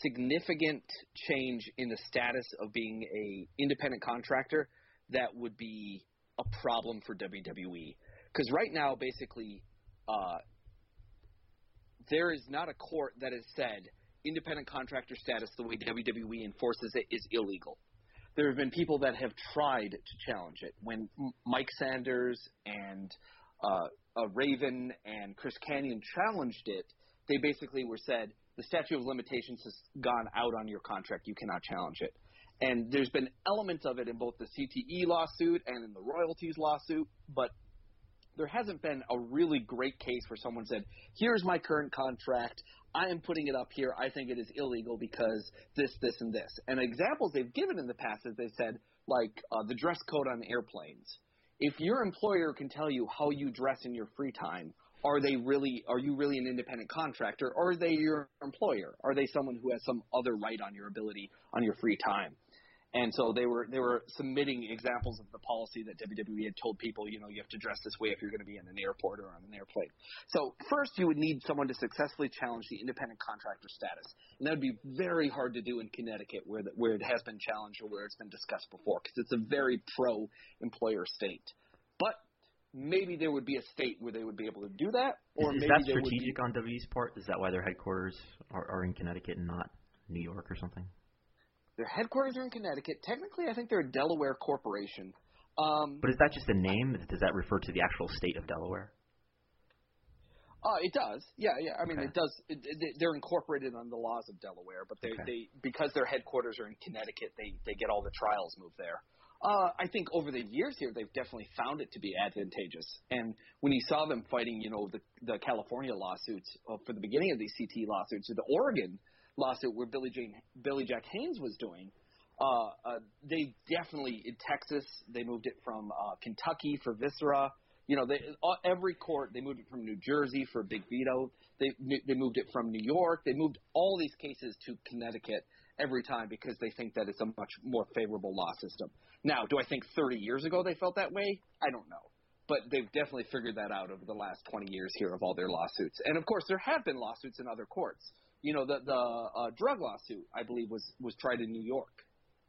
significant change in the status of being a independent contractor that would be a problem for WWE. Because right now, basically, uh, there is not a court that has said independent contractor status, the way WWE enforces it, is illegal. There have been people that have tried to challenge it. When Mike Sanders and uh, Raven and Chris Kanyon challenged it, they basically were said the statute of limitations has gone out on your contract. You cannot challenge it. And there's been elements of it in both the CTE lawsuit and in the royalties lawsuit, but there hasn't been a really great case where someone said, "Here's my current contract. I am putting it up here. I think it is illegal because this, this, and this." And examples they've given in the past is they said, like uh, the dress code on airplanes. If your employer can tell you how you dress in your free time, are they really? Are you really an independent contractor, or are they your employer? Are they someone who has some other right on your ability on your free time? And so they were they were submitting examples of the policy that WWE had told people, you know, you have to dress this way if you're going to be in an airport or on an airplane. So first, you would need someone to successfully challenge the independent contractor status, and that would be very hard to do in Connecticut, where the, where it has been challenged or where it's been discussed before, because it's a very pro employer state. But maybe there would be a state where they would be able to do that, or is, is maybe that strategic be, on WWE's part? Is that why their headquarters are, are in Connecticut and not New York or something? Their headquarters are in Connecticut. Technically, I think they're a Delaware corporation. Um, But is that just a name? Does that refer to the actual state of Delaware? Uh, it does. Yeah, yeah. I mean, Okay. it does. It, it, they're incorporated on the laws of Delaware, but they, Okay. they because their headquarters are in Connecticut, they they get all the trials moved there. Uh, I think over the years here, they've definitely found it to be advantageous. And when you saw them fighting, you know, the the California lawsuits uh, for the beginning of these CT lawsuits, or the Oregon lawsuit where Billy Jane Billy Jack Haynes was doing, uh, uh, they definitely in Texas they moved it from uh, Kentucky for Viscera. You know, they, uh, every court they moved it from New Jersey for Big Vito. They they moved it from New York. They moved all these cases to Connecticut every time because they think that it's a much more favorable law system. Now, do I think 30 years ago they felt that way? I don't know. But they've definitely figured that out over the last 20 years here of all their lawsuits. And of course, there have been lawsuits in other courts. You know, the the uh, drug lawsuit I believe was was tried in New York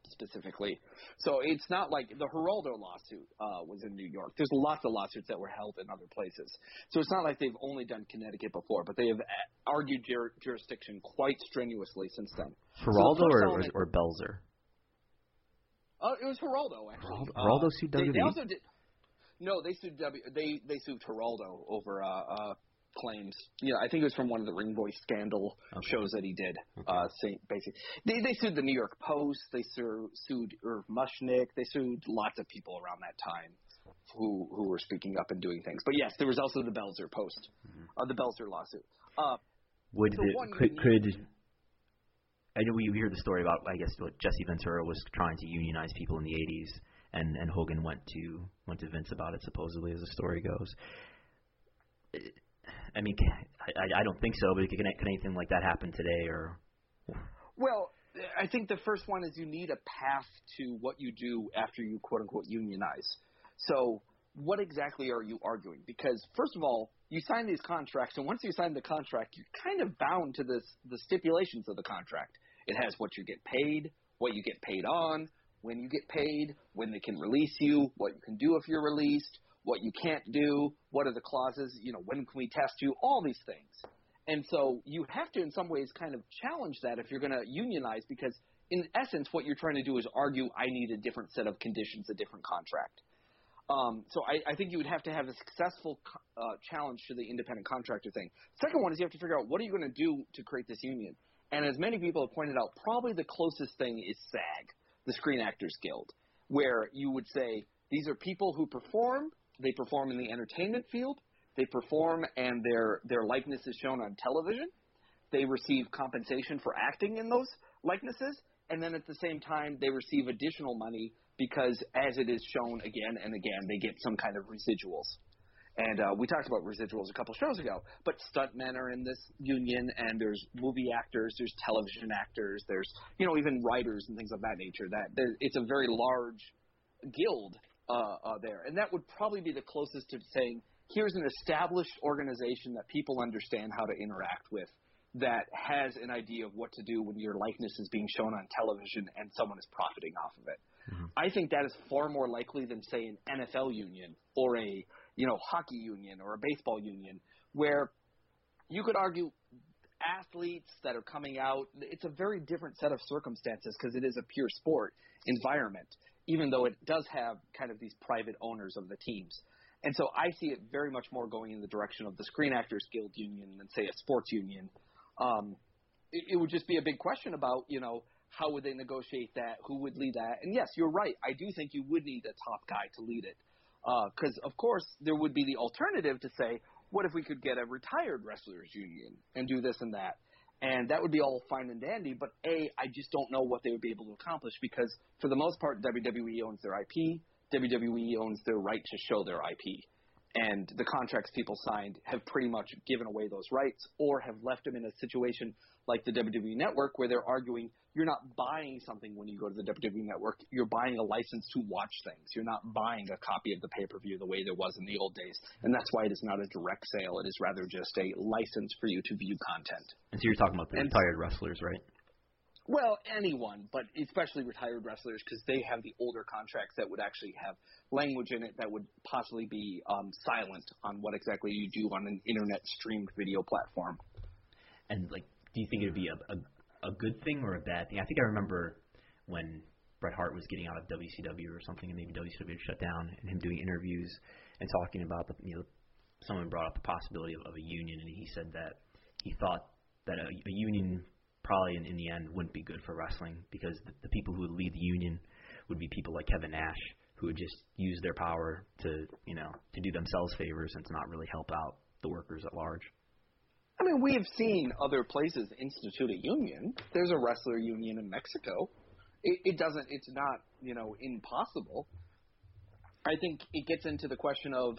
specifically. So it's not like the Geraldo lawsuit uh, was in New York. There's lots of lawsuits that were held in other places. So it's not like they've only done Connecticut before, but they have uh, argued jur- jurisdiction quite strenuously since then. Geraldo first or, element- or Belzer? Oh, it was Geraldo actually. Geraldo- Uh, sued they, they also did. No, they sued W. They they sued Geraldo over uh, uh, claims. You know, I think it was from one of the Ring Voice scandal Okay. shows that he did. Uh, say, basically, they they sued the New York Post. They su- sued Irv Muchnick. They sued lots of people around that time who who were speaking up and doing things. But yes, there was also the Belzer Post, uh, the Belzer lawsuit. Uh, Would So the, could unique- could I know we hear the story about I guess what Jesse Ventura was trying to unionize people in the 80s, and and Hogan went to went to Vince about it supposedly as the story goes. I mean, I, I- don't think so, but can, can anything like that happen today or? Well, I think the first one is you need a path to what you do after you quote unquote unionize. So, what exactly are you arguing? Because first of all, you sign these contracts, and once you sign the contract, you're kind of bound to this the stipulations of the contract. It has what you get paid, what you get paid on, when you get paid, when they can release you, what you can do if you're released, what you can't do, what are the clauses, you know, when can we test you, all these things. And so you have to, in some ways, kind of challenge that if you're going to unionize, because in essence, what you're trying to do is argue, I need a different set of conditions, a different contract. Um, so I, I think you would have to have a successful uh, challenge to the independent contractor thing. Second one is you have to figure out what are you going to do to create this union. And as many people have pointed out, probably the closest thing is SAG, the Screen Actors Guild, where you would say these are people who perform. They perform in the entertainment field. They perform, and their their likeness is shown on television. They receive compensation for acting in those likenesses, and then at the same time, they receive additional money because, as it is shown again and again, they get some kind of residuals. And uh, we talked about residuals a couple shows ago. But stuntmen are in this union, and there's movie actors, there's television actors, there's you know even writers and things of that nature. That it's a very large guild uh, uh, there, and that would probably be the closest to saying here's an established organization that people understand how to interact with. That has an idea of what to do when your likeness is being shown on television and someone is profiting off of it. I think that is far more likely than say an NFL union or a you know hockey union or a baseball union where you could argue athletes that are coming out it's a very different set of circumstances because it is a pure sport environment even though it does have kind of these private owners of the teams. And so I see it very much more going in the direction of the Screen Actors Guild union than say a sports union. Um, it, it would just be a big question about you know how would they negotiate that? Who would lead that? And yes you're right. I do think you would need a top guy to lead it because of course there would be the alternative to say, what if we could get a retired wrestlers union and do this and that, and that would be all fine and dandy. But a, I just don't know what they would be able to accomplish because for the most part, WWE owns their IP, WWE owns their right to show their IP, and the contracts people signed have pretty much given away those rights or have left them in a situation like the WWE Network where they're arguing you're not buying something when you go to the WWE Network. You're buying a license to watch things. You're not buying a copy of the pay per view the way there was in the old days. And that's why it is not a direct sale. It is rather just a license for you to view content. And so you're talking about the And- retired wrestlers, right? Well, anyone, but especially retired wrestlers because they have the older contracts that would actually have language in it that would possibly be um, silent on what exactly you do on an internet streamed video platform. And like, do you think it'd be a, a a good thing or a bad thing? I think I remember when Bret Hart was getting out of WCW or something, and maybe WCW shut down, and him doing interviews and talking about the you know someone brought up the possibility of, of a union, and he said that he thought that a, a union probably in, in the end wouldn't be good for wrestling because the, the people who would lead the union would be people like Kevin Nash who would just use their power to you know to do themselves favors and to not really help out the workers at large. I mean, we have seen other places institute a union. There's a wrestler union in Mexico. It, it doesn't. It's not you know impossible. I think it gets into the question of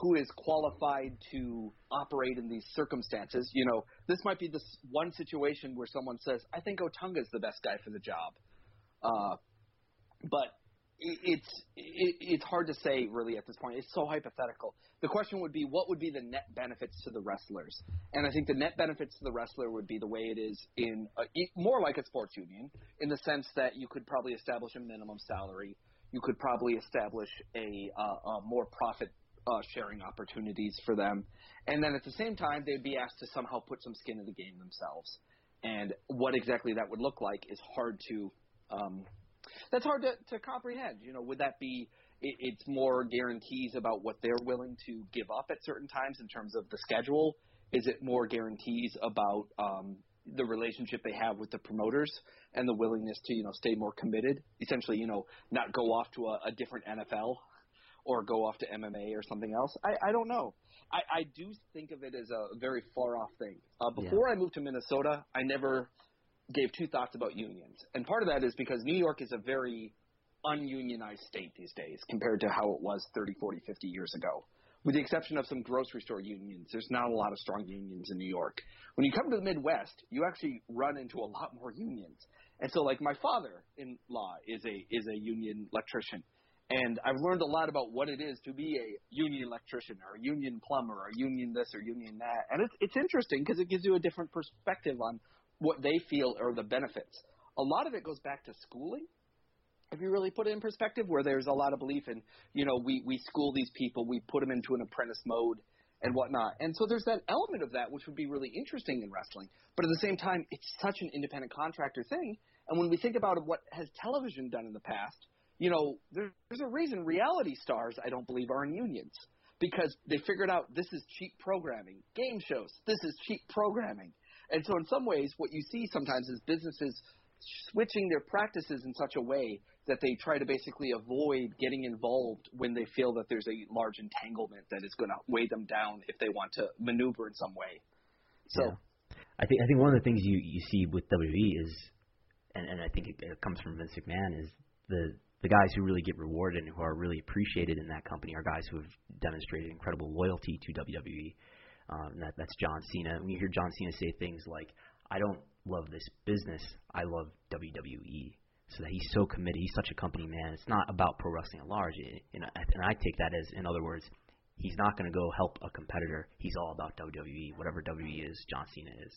who is qualified to operate in these circumstances. You know, this might be this one situation where someone says, "I think Otunga is the best guy for the job," uh, but it's it, it's hard to say really at this point. It's so hypothetical. The question would be, what would be the net benefits to the wrestlers? And I think the net benefits to the wrestler would be the way it is in a, more like a sports union, in the sense that you could probably establish a minimum salary. You could probably establish a, uh, a more profit uh, sharing opportunities for them. And then at the same time, they'd be asked to somehow put some skin in the game themselves. And what exactly that would look like is hard to. Um, that's hard to, to comprehend. You know, would that be? It, it's more guarantees about what they're willing to give up at certain times in terms of the schedule. Is it more guarantees about um, the relationship they have with the promoters and the willingness to you know stay more committed? Essentially, you know, not go off to a, a different NFL or go off to MMA or something else. I, I don't know. I, I do think of it as a very far off thing. Uh, before yeah. I moved to Minnesota, I never gave two thoughts about unions. And part of that is because New York is a very ununionized state these days compared to how it was 30, 40, 50 years ago. With the exception of some grocery store unions, there's not a lot of strong unions in New York. When you come to the Midwest, you actually run into a lot more unions. And so, like my father-in-law is a is a union electrician, and I've learned a lot about what it is to be a union electrician or a union plumber or a union this or union that. And it's, it's interesting because it gives you a different perspective on what they feel are the benefits. A lot of it goes back to schooling. If you really put it in perspective, where there's a lot of belief in, you know, we, we school these people, we put them into an apprentice mode and whatnot. And so there's that element of that which would be really interesting in wrestling. But at the same time, it's such an independent contractor thing. And when we think about what has television done in the past, you know, there's a reason reality stars, I don't believe, are in unions because they figured out this is cheap programming. Game shows, this is cheap programming. And so, in some ways, what you see sometimes is businesses switching their practices in such a way that they try to basically avoid getting involved when they feel that there's a large entanglement that is going to weigh them down if they want to maneuver in some way. So, yeah. I think I think one of the things you you see with WWE is, and, and I think it, it comes from Vince McMahon is the the guys who really get rewarded and who are really appreciated in that company are guys who have demonstrated incredible loyalty to WWE. Um, that, that's John Cena. When you hear John Cena say things like, "I don't love this business, I love WWE," so that he's so committed, he's such a company man. It's not about pro wrestling at large, and I, and I take that as, in other words, he's not going to go help a competitor. He's all about WWE, whatever WWE is, John Cena is.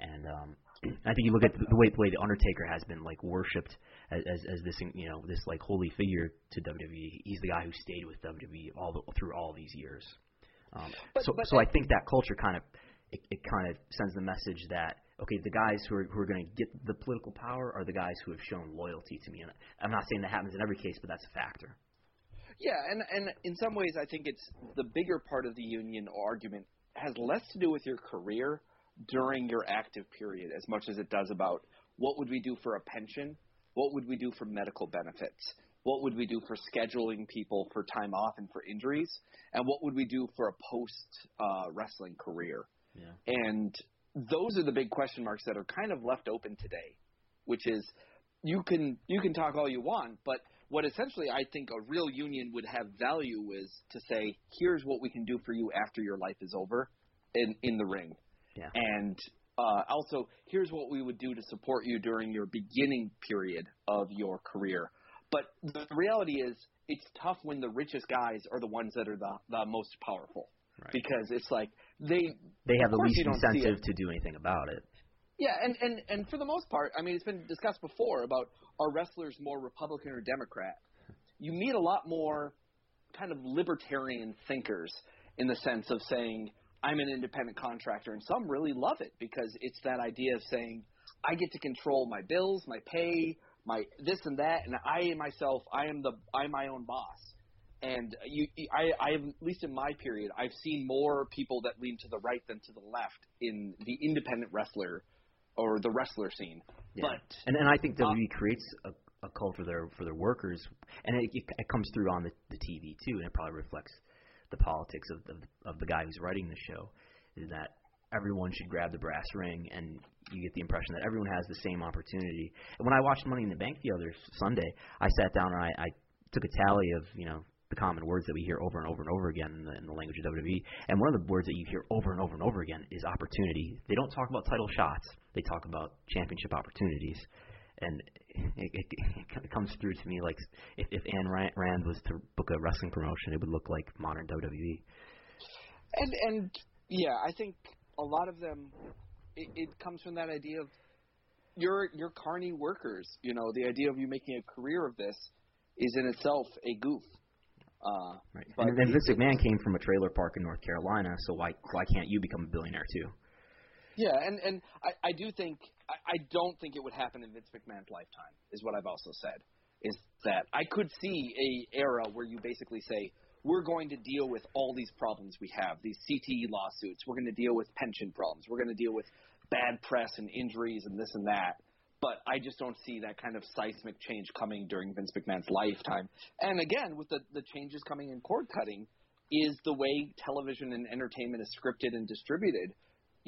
And um, I think you look at the way the way the Undertaker has been like worshipped as, as as this you know this like holy figure to WWE. He's the guy who stayed with WWE all the, through all these years. Um, but, so but so I, think that culture kind of it, it kind of sends the message that okay, the guys who are who are going to get the political power are the guys who have shown loyalty to me. And I'm not saying that happens in every case, but that's a factor. Yeah, and and in some ways, I think it's the bigger part of the union argument has less to do with your career during your active period as much as it does about what would we do for a pension, what would we do for medical benefits, what would we do for scheduling people for time off and for injuries, and what would we do for a post uh, wrestling career. Yeah. And those are the big question marks that are kind of left open today, which is you can you can talk all you want, but what essentially I think a real union would have value is to say, here's what we can do for you after your life is over in in the ring. Yeah. And uh, also, here's what we would do to support you during your beginning period of your career. But the reality is, it's tough when the richest guys are the ones that are the, the most powerful. Right. Because it's like they they have the least incentive to do anything about it. Yeah, and, and, and for the most part, I mean, it's been discussed before about are wrestlers more Republican or Democrat? You meet a lot more kind of libertarian thinkers in the sense of saying, I'm an independent contractor, and some really love it because it's that idea of saying, I get to control my bills, my pay, my this and that, and I myself, I am the I'm my own boss. And you, I, I have, at least in my period, I've seen more people that lean to the right than to the left in the independent wrestler or the wrestler scene. Yeah. But and and I think uh, WWE creates a, a culture there for their workers, and it, it, it comes through on the, the TV too, and it probably reflects the politics of the of the guy who's writing the show. Is that everyone should grab the brass ring, and you get the impression that everyone has the same opportunity. And when I watched Money in the Bank the other Sunday, I sat down and I, I took a tally of you know the common words that we hear over and over and over again in the, in the language of WWE. And one of the words that you hear over and over and over again is opportunity. They don't talk about title shots. They talk about championship opportunities. And it, it, it comes through to me like if, if Ayn Rand was to book a wrestling promotion, it would look like modern WWE. And and yeah, I think a lot of them, it, it comes from that idea of you're you're carny workers. You know, the idea of you making a career of this is in itself a goof. Uh, right. but And then Vince McMahon came from a trailer park in North Carolina, so why why can't you become a billionaire too? Yeah, and and I, I do think I, I don't think it would happen in Vince McMahon's lifetime. Is what I've also said. Is that I could see a era where you basically say we're going to deal with all these problems we have, these CTE lawsuits. We're going to deal with pension problems. We're going to deal with bad press and injuries and this and that. But I just don't see that kind of seismic change coming during Vince McMahon's lifetime. And again, with the, the changes coming in cord cutting, is the way television and entertainment is scripted and distributed.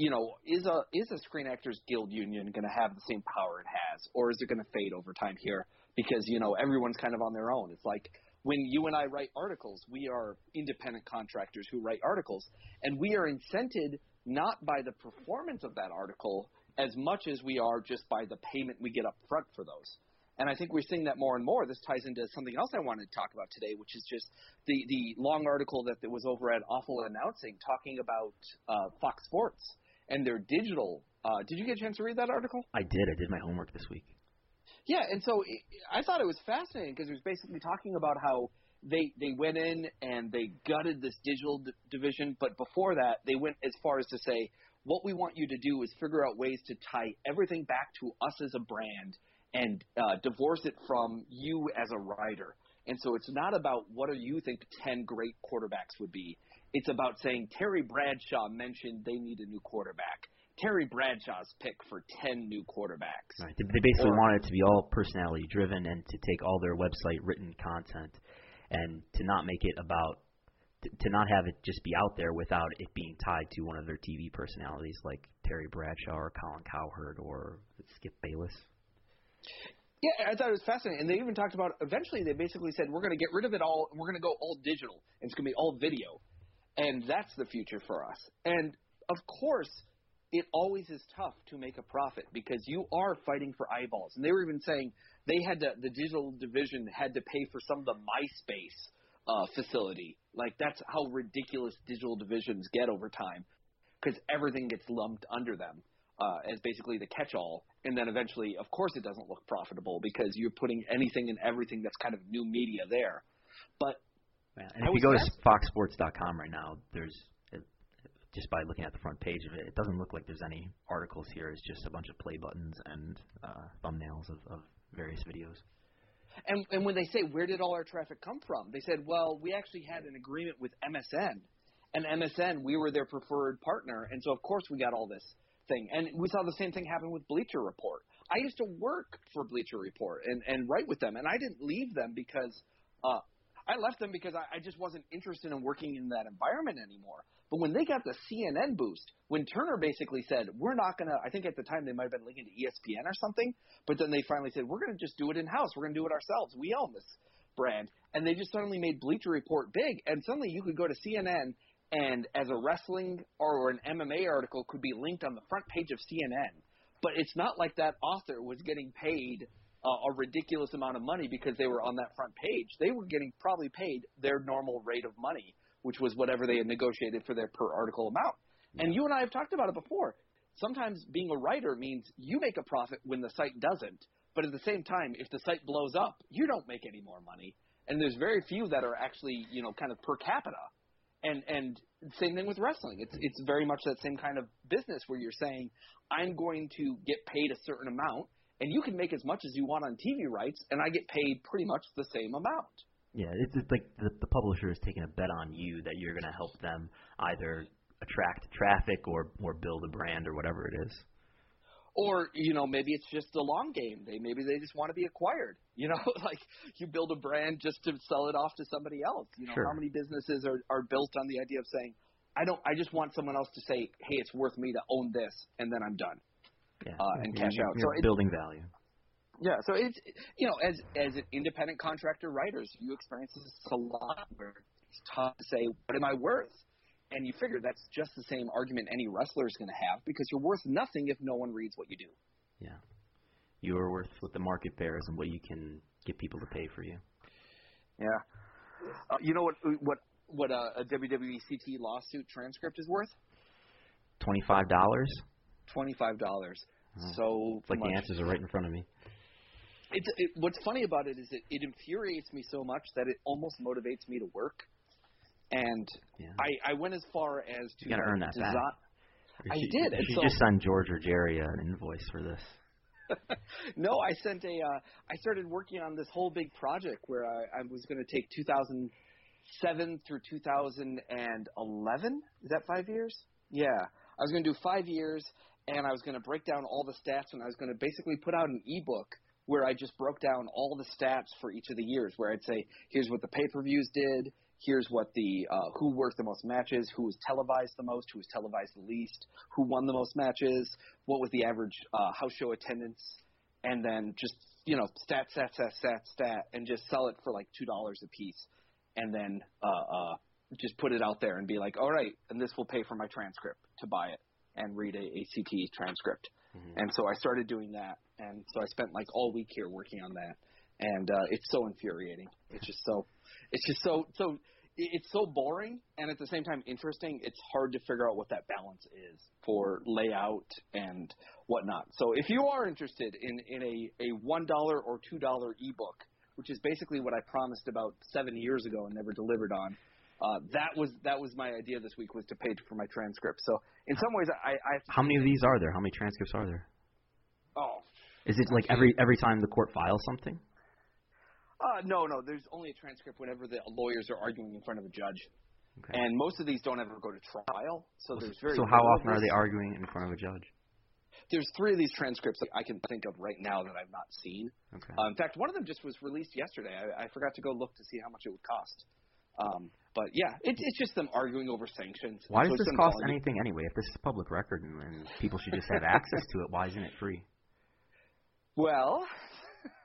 You know, is a is a Screen Actors Guild union going to have the same power it has, or is it going to fade over time here? Because you know everyone's kind of on their own. It's like when you and I write articles, we are independent contractors who write articles, and we are incented not by the performance of that article as much as we are just by the payment we get up front for those. And I think we're seeing that more and more. This ties into something else I wanted to talk about today, which is just the, the long article that was over at Awful Announcing talking about uh, Fox Sports and their digital. Uh, did you get a chance to read that article? I did. I did my homework this week. Yeah, and so it, I thought it was fascinating because it was basically talking about how they they went in and they gutted this digital d- division, but before that, they went as far as to say, what we want you to do is figure out ways to tie everything back to us as a brand and uh, divorce it from you as a writer. And so it's not about what do you think 10 great quarterbacks would be. It's about saying Terry Bradshaw mentioned they need a new quarterback. Terry Bradshaw's pick for 10 new quarterbacks. Right. They, they basically Or- want it to be all personality driven and to take all their website written content and to not make it about to, to not have it just be out there without it being tied to one of their TV personalities like Terry Bradshaw or Colin Cowherd or Skip Bayless. Yeah, I thought it was fascinating. And they even talked about eventually they basically said we're going to get rid of it all and we're going to go all digital and it's going to be all video. And that's the future for us. And of course, it always is tough to make a profit because you are fighting for eyeballs. And they were even saying they had to the digital division had to pay for some of the MySpace uh, facility. Like that's how ridiculous digital divisions get over time because everything gets lumped under them uh, as basically the catch-all, and then eventually, of course, it doesn't look profitable because you're putting anything and everything that's kind of new media there. But Yeah, and I if you go fasc- to foxsports.com right now, there's it, just by looking at the front page of it, it doesn't look like there's any articles here. It's just a bunch of play buttons and uh, thumbnails of, of various videos. and and when they say where did all our traffic come from, they said, well, we actually had an agreement with MSN, and MSN we were their preferred partner, and so of course we got all this thing. And we saw the same thing happen with Bleacher Report. I used to work for Bleacher Report and and write with them, and I didn't leave them because uh, I left them because I, I just wasn't interested in working in that environment anymore. But when they got the CNN boost, when Turner basically said, we're not going to, I think at the time they might have been linking to ESPN or something, but then they finally said, we're going to just do it in house. We're going to do it ourselves. We own this brand. And they just suddenly made Bleacher Report big. And suddenly you could go to CNN and as a wrestling or an MMA article could be linked on the front page of CNN. But it's not like that author was getting paid uh, a ridiculous amount of money because they were on that front page. They were getting probably paid their normal rate of money, which was whatever they had negotiated for their per article amount. And you and I have talked about it before. sometimes being a writer means you make a profit when the site doesn't. But at the same time, if the site blows up, you don't make any more money. And there's very few that are actually, you know, kind of per capita. And and same thing with wrestling. It's it's very much that same kind of business where you're saying, I'm going to get paid a certain amount, and you can make as much as you want on TV rights, and I get paid pretty much the same amount. Yeah, it's, it's like the, the publisher is taking a bet on you that you're going to help them either attract traffic or or build a brand or whatever it is. Or you know maybe it's just a long game. They maybe they just want to be acquired. You know, like you build a brand just to sell it off to somebody else. You know, Sure. how many businesses are are built on the idea of saying, I don't, I just want someone else to say, hey, it's worth me to own this, and then I'm done. Yeah, Uh, and cash out. You're So it's- building value. Yeah, so it's you know as as an independent contractor writers, you experience this a lot where it's tough to say what am I worth, and you figure that's just the same argument any wrestler is going to have because you're worth nothing if no one reads what you do. Yeah, you are worth what the market bears and what you can get people to pay for you. Yeah, uh, you know what what what a, a WWE CT lawsuit transcript is worth? Twenty five dollars. Twenty five dollars. Oh. So It's like much. the answers are right in front of me. It's it, what's funny about it is it, it infuriates me so much that it almost motivates me to work. And Yeah. I, I went as far as to You gotta earn that design. back. I should- did, You so- just send George or Jerry an invoice for this. no, I sent a. Uh, I started working on this whole big project where I, I was going to take 2007 through 2011. Is that five years? Yeah, I was going to do five years, and I was going to break down all the stats, and I was going to basically put out an ebook where I just broke down all the stats for each of the years. Where I'd say, here's what the pay-per-views did. Here's what the uh, who worked the most matches, who was televised the most, who was televised the least, who won the most matches, what was the average uh, house show attendance, and then just you know stat stat stat stat stat and just sell it for like two dollars a piece and then uh uh just put it out there and be like all right and this will pay for my transcript to buy it and read a, a CT transcript and so I started doing that and so I spent like all week here working on that and uh it's so infuriating it's just so it's just so so it's so boring and at the same time interesting. It's hard to figure out what that balance is for layout and whatnot. So if you are interested in, in a, a one dollar or two dollar ebook, which is basically what I promised about seven years ago and never delivered on, uh, that was that was my idea this week was to pay for my transcript. So in some ways, I, I How many of these are there? How many transcripts are there? oh Is it like every every time the court files something? Uh, no, no. There's only a transcript whenever the lawyers are arguing in front of a judge, Okay. and most of these don't ever go to trial. So there's very so how often are they arguing in front of a judge? There's three of these transcripts that I can think of right now that I've not seen. Okay. Uh, in fact, one of them just was released yesterday. I, I forgot to go look to see how much it would cost. Um, but yeah, it, it's just them arguing over sanctions. Why does it's this cost anything anyway? If this is public record and, and people should just have access to it, why isn't it free? Well,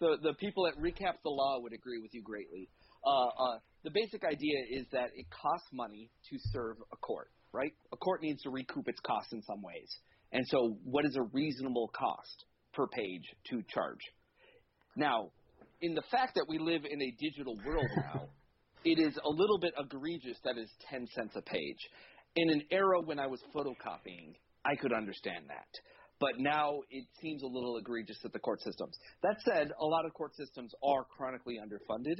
the the people at Recap the Law would agree with you greatly. Uh, uh, the basic idea is that it costs money to serve a court, right? A court needs to recoup its costs in some ways, and so what is a reasonable cost per page to charge? Now, in the fact that we live in a digital world now, it is a little bit egregious that is 10 cents a page. In an era when I was photocopying, I could understand that. But now it seems a little egregious at the court systems. That said, a lot of court systems are chronically underfunded.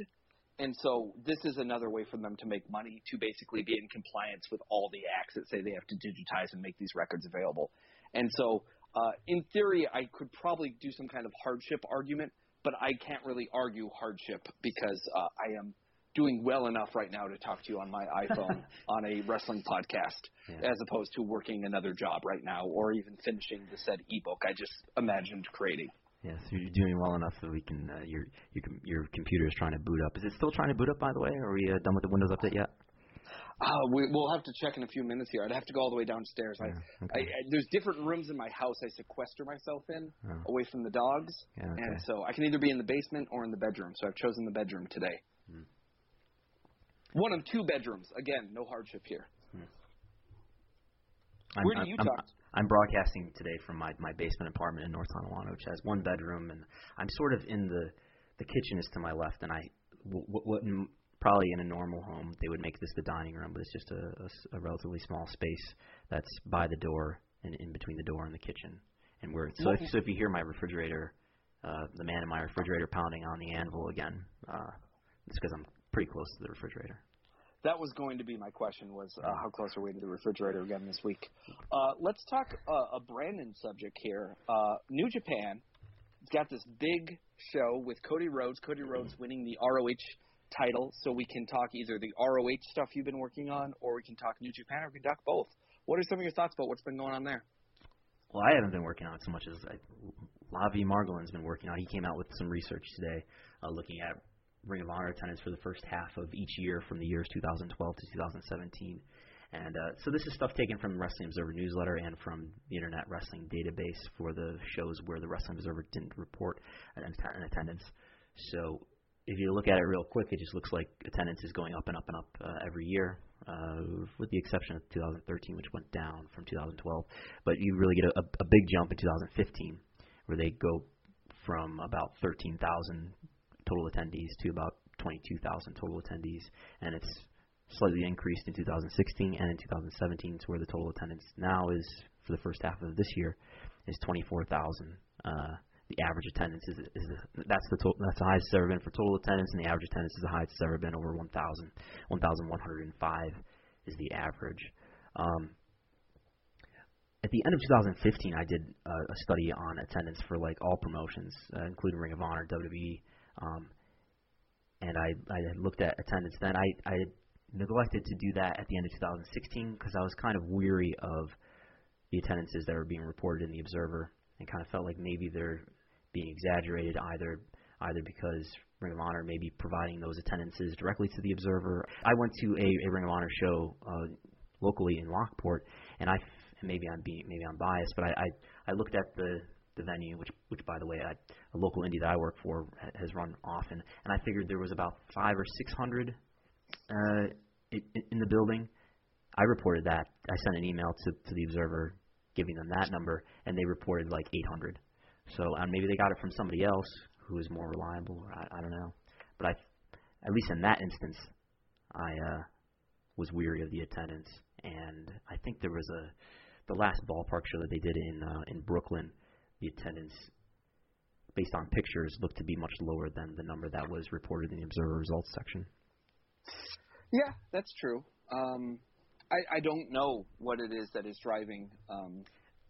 And so this is another way for them to make money to basically be in compliance with all the acts that say they have to digitize and make these records available. And so, uh, in theory, I could probably do some kind of hardship argument, but I can't really argue hardship because uh, I am doing well enough right now to talk to you on my iPhone on a wrestling podcast, Yeah. as opposed to working another job right now or even finishing the said ebook I just imagined creating. Yes, you're doing well enough that we can. Uh, your your your computer is trying to boot up. Is it still trying to boot up? By the way, Or are we uh, done with the Windows update yet? Uh, we, we'll have to check in a few minutes here. I'd have to go all the way downstairs. I, Yeah, I, okay. I, there's different rooms in my house I sequester myself in, Oh. away from the dogs, Yeah, okay. and so I can either be in the basement or in the bedroom. So I've chosen the bedroom today. Hmm. One of two bedrooms. Again, no hardship here. I'm, Where do I'm- you I'm, talk? I'm broadcasting today from my my basement apartment in North Tonawanda, which has one bedroom, and I'm sort of in the the kitchen is to my left, and I what, what probably in a normal home they would make this the dining room, but it's just a, a s- a relatively small space that's by the door and in between the door and the kitchen. And we're so if, so if you hear my refrigerator, uh, the man in my refrigerator pounding on the anvil again, uh, it's because I'm pretty close to the refrigerator. That was going to be my question: was uh, how close are we to the refrigerator again this week? Uh, let's talk uh, a Brandon subject here. Uh, New Japan has got this big show with Cody Rhodes. Cody Rhodes winning the ROH title, so we can talk either the ROH stuff you've been working on, or we can talk New Japan, or we can talk both. What are some of your thoughts about what's been going on there? Well, I haven't been working on it so much as I, Lavi Margolin's been working on. it. He came out with some research today, uh, looking at Ring of Honor attendance for the first half of each year from the years 2012 to 2017. And uh, so this is stuff taken from the Wrestling Observer newsletter and from the Internet Wrestling database for the shows where the Wrestling Observer didn't report an, an attendance. So if you look at it real quick, it just looks like attendance is going up and up and up uh, every year, uh, with the exception of 2013, which went down from 2012. But you really get a, a big jump in 2015, where they go from about 13,000 total attendees to about 22,000 total attendees, and it's slightly increased in 2016 and in 2017 to where the total attendance now is for the first half of this year is 24,000. Uh, the average attendance is, is the, that's the that's the highest it's ever been for total attendance, and the average attendance is the highest it's ever been over 1,000. 1,105 is the average. Um, at the end of 2015, I did uh, a study on attendance for like all promotions, uh, including Ring of Honor, WWE, um, and I I looked at attendance then. I I neglected to do that at the end of 2016 because I was kind of weary of the attendances that were being reported in the Observer, and kind of felt like maybe they're being exaggerated either either because Ring of Honor may be providing those attendances directly to the Observer. I went to a, a Ring of Honor show uh, locally in Lockport, and I maybe I'm being maybe I'm biased, but I I, I looked at the the venue, which which by the way, I, a local indie that I work for ha- has run often, and I figured there was about five or six hundred uh, in, in the building. I reported that. I sent an email to to the Observer giving them that number, and they reported like 800. So um, maybe they got it from somebody else who is more reliable. Or I, I don't know, but I, at least in that instance, I uh, was weary of the attendance, and I think there was a the last ballpark show that they did in uh, in Brooklyn. The attendance, based on pictures, looked to be much lower than the number that was reported in the Observer results section. Yeah, that's true. Um, I, I don't know what it is that is driving um,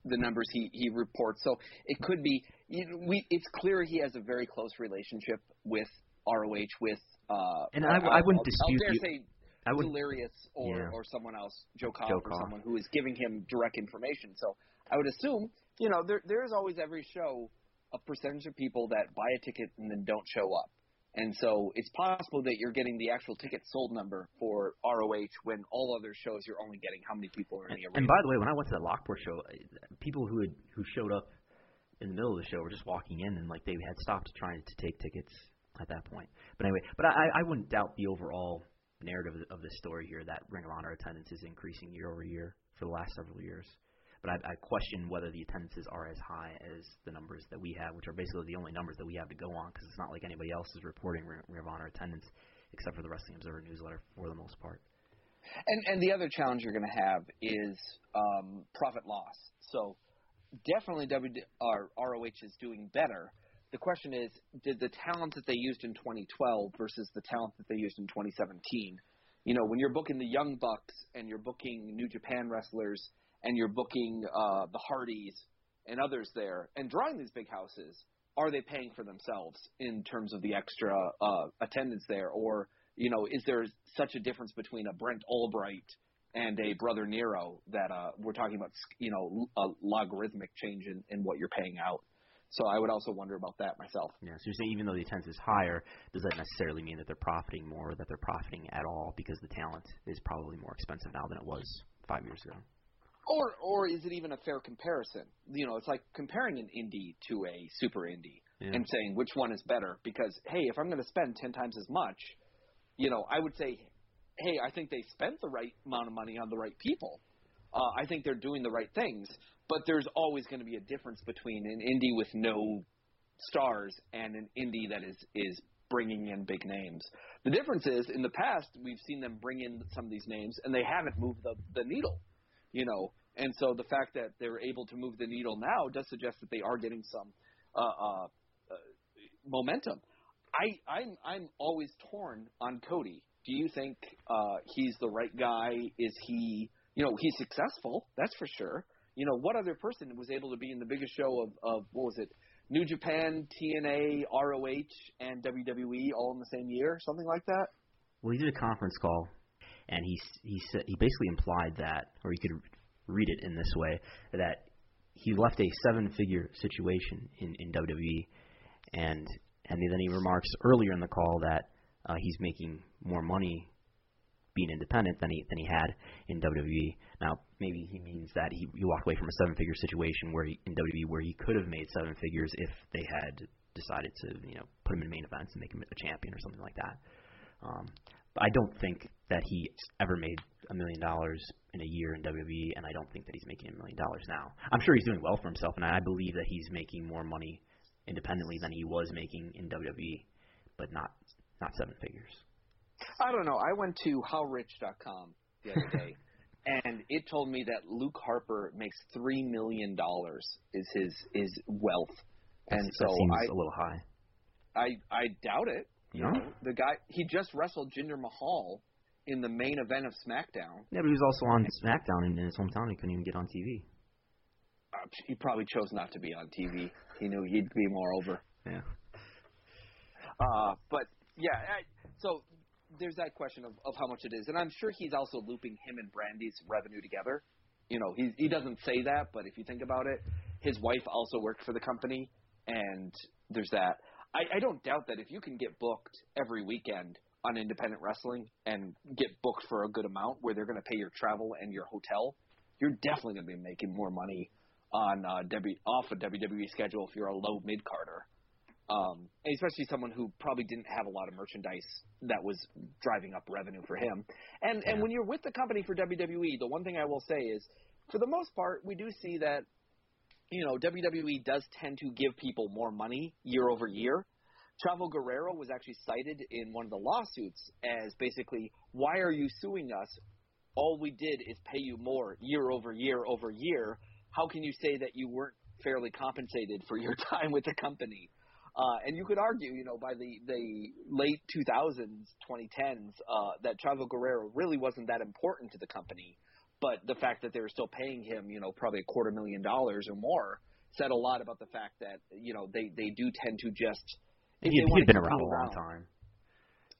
the numbers he, he reports. So it could be. You know, we, it's clear he has a very close relationship with ROH. With uh, And I- I wouldn't I'll, dispute I'll dare you- say I would Delirious or, Yeah. or someone else, Joe Koff Joe or someone who is giving him direct information. So I would assume, you know, there there is always every show a percentage of people that buy a ticket and then don't show up. And so it's possible that you're getting the actual ticket sold number for ROH when all other shows you're only getting how many people are in the arena. And by the way, when I went to that Lockport show, people who had who showed up in the middle of the show were just walking in and like they had stopped trying to take tickets at that point. But anyway, but I I wouldn't doubt the overall narrative of, of this story here that Ring of Honor attendance is increasing year over year for the last several years. But I, I question whether the attendances are as high as the numbers that we have, which are basically the only numbers that we have to go on because it's not like anybody else is reporting Ring, of Honor attendance except for the Wrestling Observer newsletter for the most part. And and the other challenge you're going to have is um, profit loss. So definitely W or ROH is doing better. The question is, did the talent that they used in 2012 versus the talent that they used in 2017? You know, when you're booking the Young Bucks and you're booking New Japan wrestlers and you're booking uh, the Hardys and others there and drawing these big houses, are they paying for themselves in terms of the extra uh, attendance there, or you know, is there such a difference between a Brent Albright and a Brother Nero that uh, we're talking about, you know, a logarithmic change in, in what you're paying out? So I would also wonder about that myself. Yeah, so you're saying even though the attendance is higher, does that necessarily mean that they're profiting more, or that they're profiting at all because the talent is probably more expensive now than it was five years ago? Or or is it even a fair comparison? You know, it's like comparing an indie to a super indie Yeah. and saying which one is better. Because hey, if I'm going to spend ten times as much, you know, I would say, hey, I think they spent the right amount of money on the right people. Uh, I think they're doing the right things. But there's always going to be a difference between an indie with no stars and an indie that is is bringing in big names. The difference is, in the past, we've seen them bring in some of these names, and they haven't moved the the needle. You know, and so the fact that they're able to move the needle now does suggest that they are getting some uh, uh, uh, momentum. I I'm I'm always torn on Cody. Do you think uh, he's the right guy? Is he you know he's successful? That's for sure. You know what other person was able to be in the biggest show of of what was it? New Japan, TNA, ROH, and WWE all in the same year, something like that. He did a conference call, and he he said he basically implied that, or you could read it in this way, that he left a seven-figure situation in in WWE, and and then he remarks earlier in the call that uh, he's making more money being independent than he than he had in WWE. Now, maybe he means that he, he walked away from a seven-figure situation where he, in WWE where he could have made seven figures if they had decided to you know put him in main events and make him a champion or something like that. Um, I don't think that he ever made a million dollars in a year in WWE, and I don't think that he's making a million dollars now. I'm sure he's doing well for himself, and I believe that he's making more money independently than he was making in WWE, but not not seven figures. I don't know. I went to howrich.com the other day, and it told me that Luke Harper makes three million dollars is his is wealth, and That's- so that seems I a little high. I I doubt it. You No? know, the guy he just wrestled Jinder Mahal in the main event of SmackDown. Yeah, but he was also on SmackDown in, in his hometown. He couldn't even get on TV. Uh, he probably chose not to be on TV. He knew he'd be more over. Yeah. Uh, but yeah, I, so there's that question of, of how much it is, and I'm sure he's also looping him and Brandi's revenue together. You know, he he doesn't say that, but if you think about it, his wife also worked for the company, and there's that. I, I don't doubt that if you can get booked every weekend on independent wrestling and get booked for a good amount, where they're going to pay your travel and your hotel, you're definitely going to be making more money on uh, w, off a WWE schedule if you're a low mid carder um, and especially someone who probably didn't have a lot of merchandise that was driving up revenue for him. And and when you're with the company for WWE, the one thing I will say is, for the most part, we do see that, you know, WWE does tend to give people more money year over year. Chavo Guerrero was actually cited in one of the lawsuits as basically, why are you suing us? All we did is pay you more year over year over year. How can you say that you weren't fairly compensated for your time with the company? Uh, and you could argue, you know, by the, the late 2000s, 2010s, uh, that Chavo Guerrero really wasn't that important to the company. But the fact that they were still paying him, you know, probably a quarter million dollars or more, said a lot about the fact that, you know, they, they do tend to just. if He, they he wanna had been around a long time.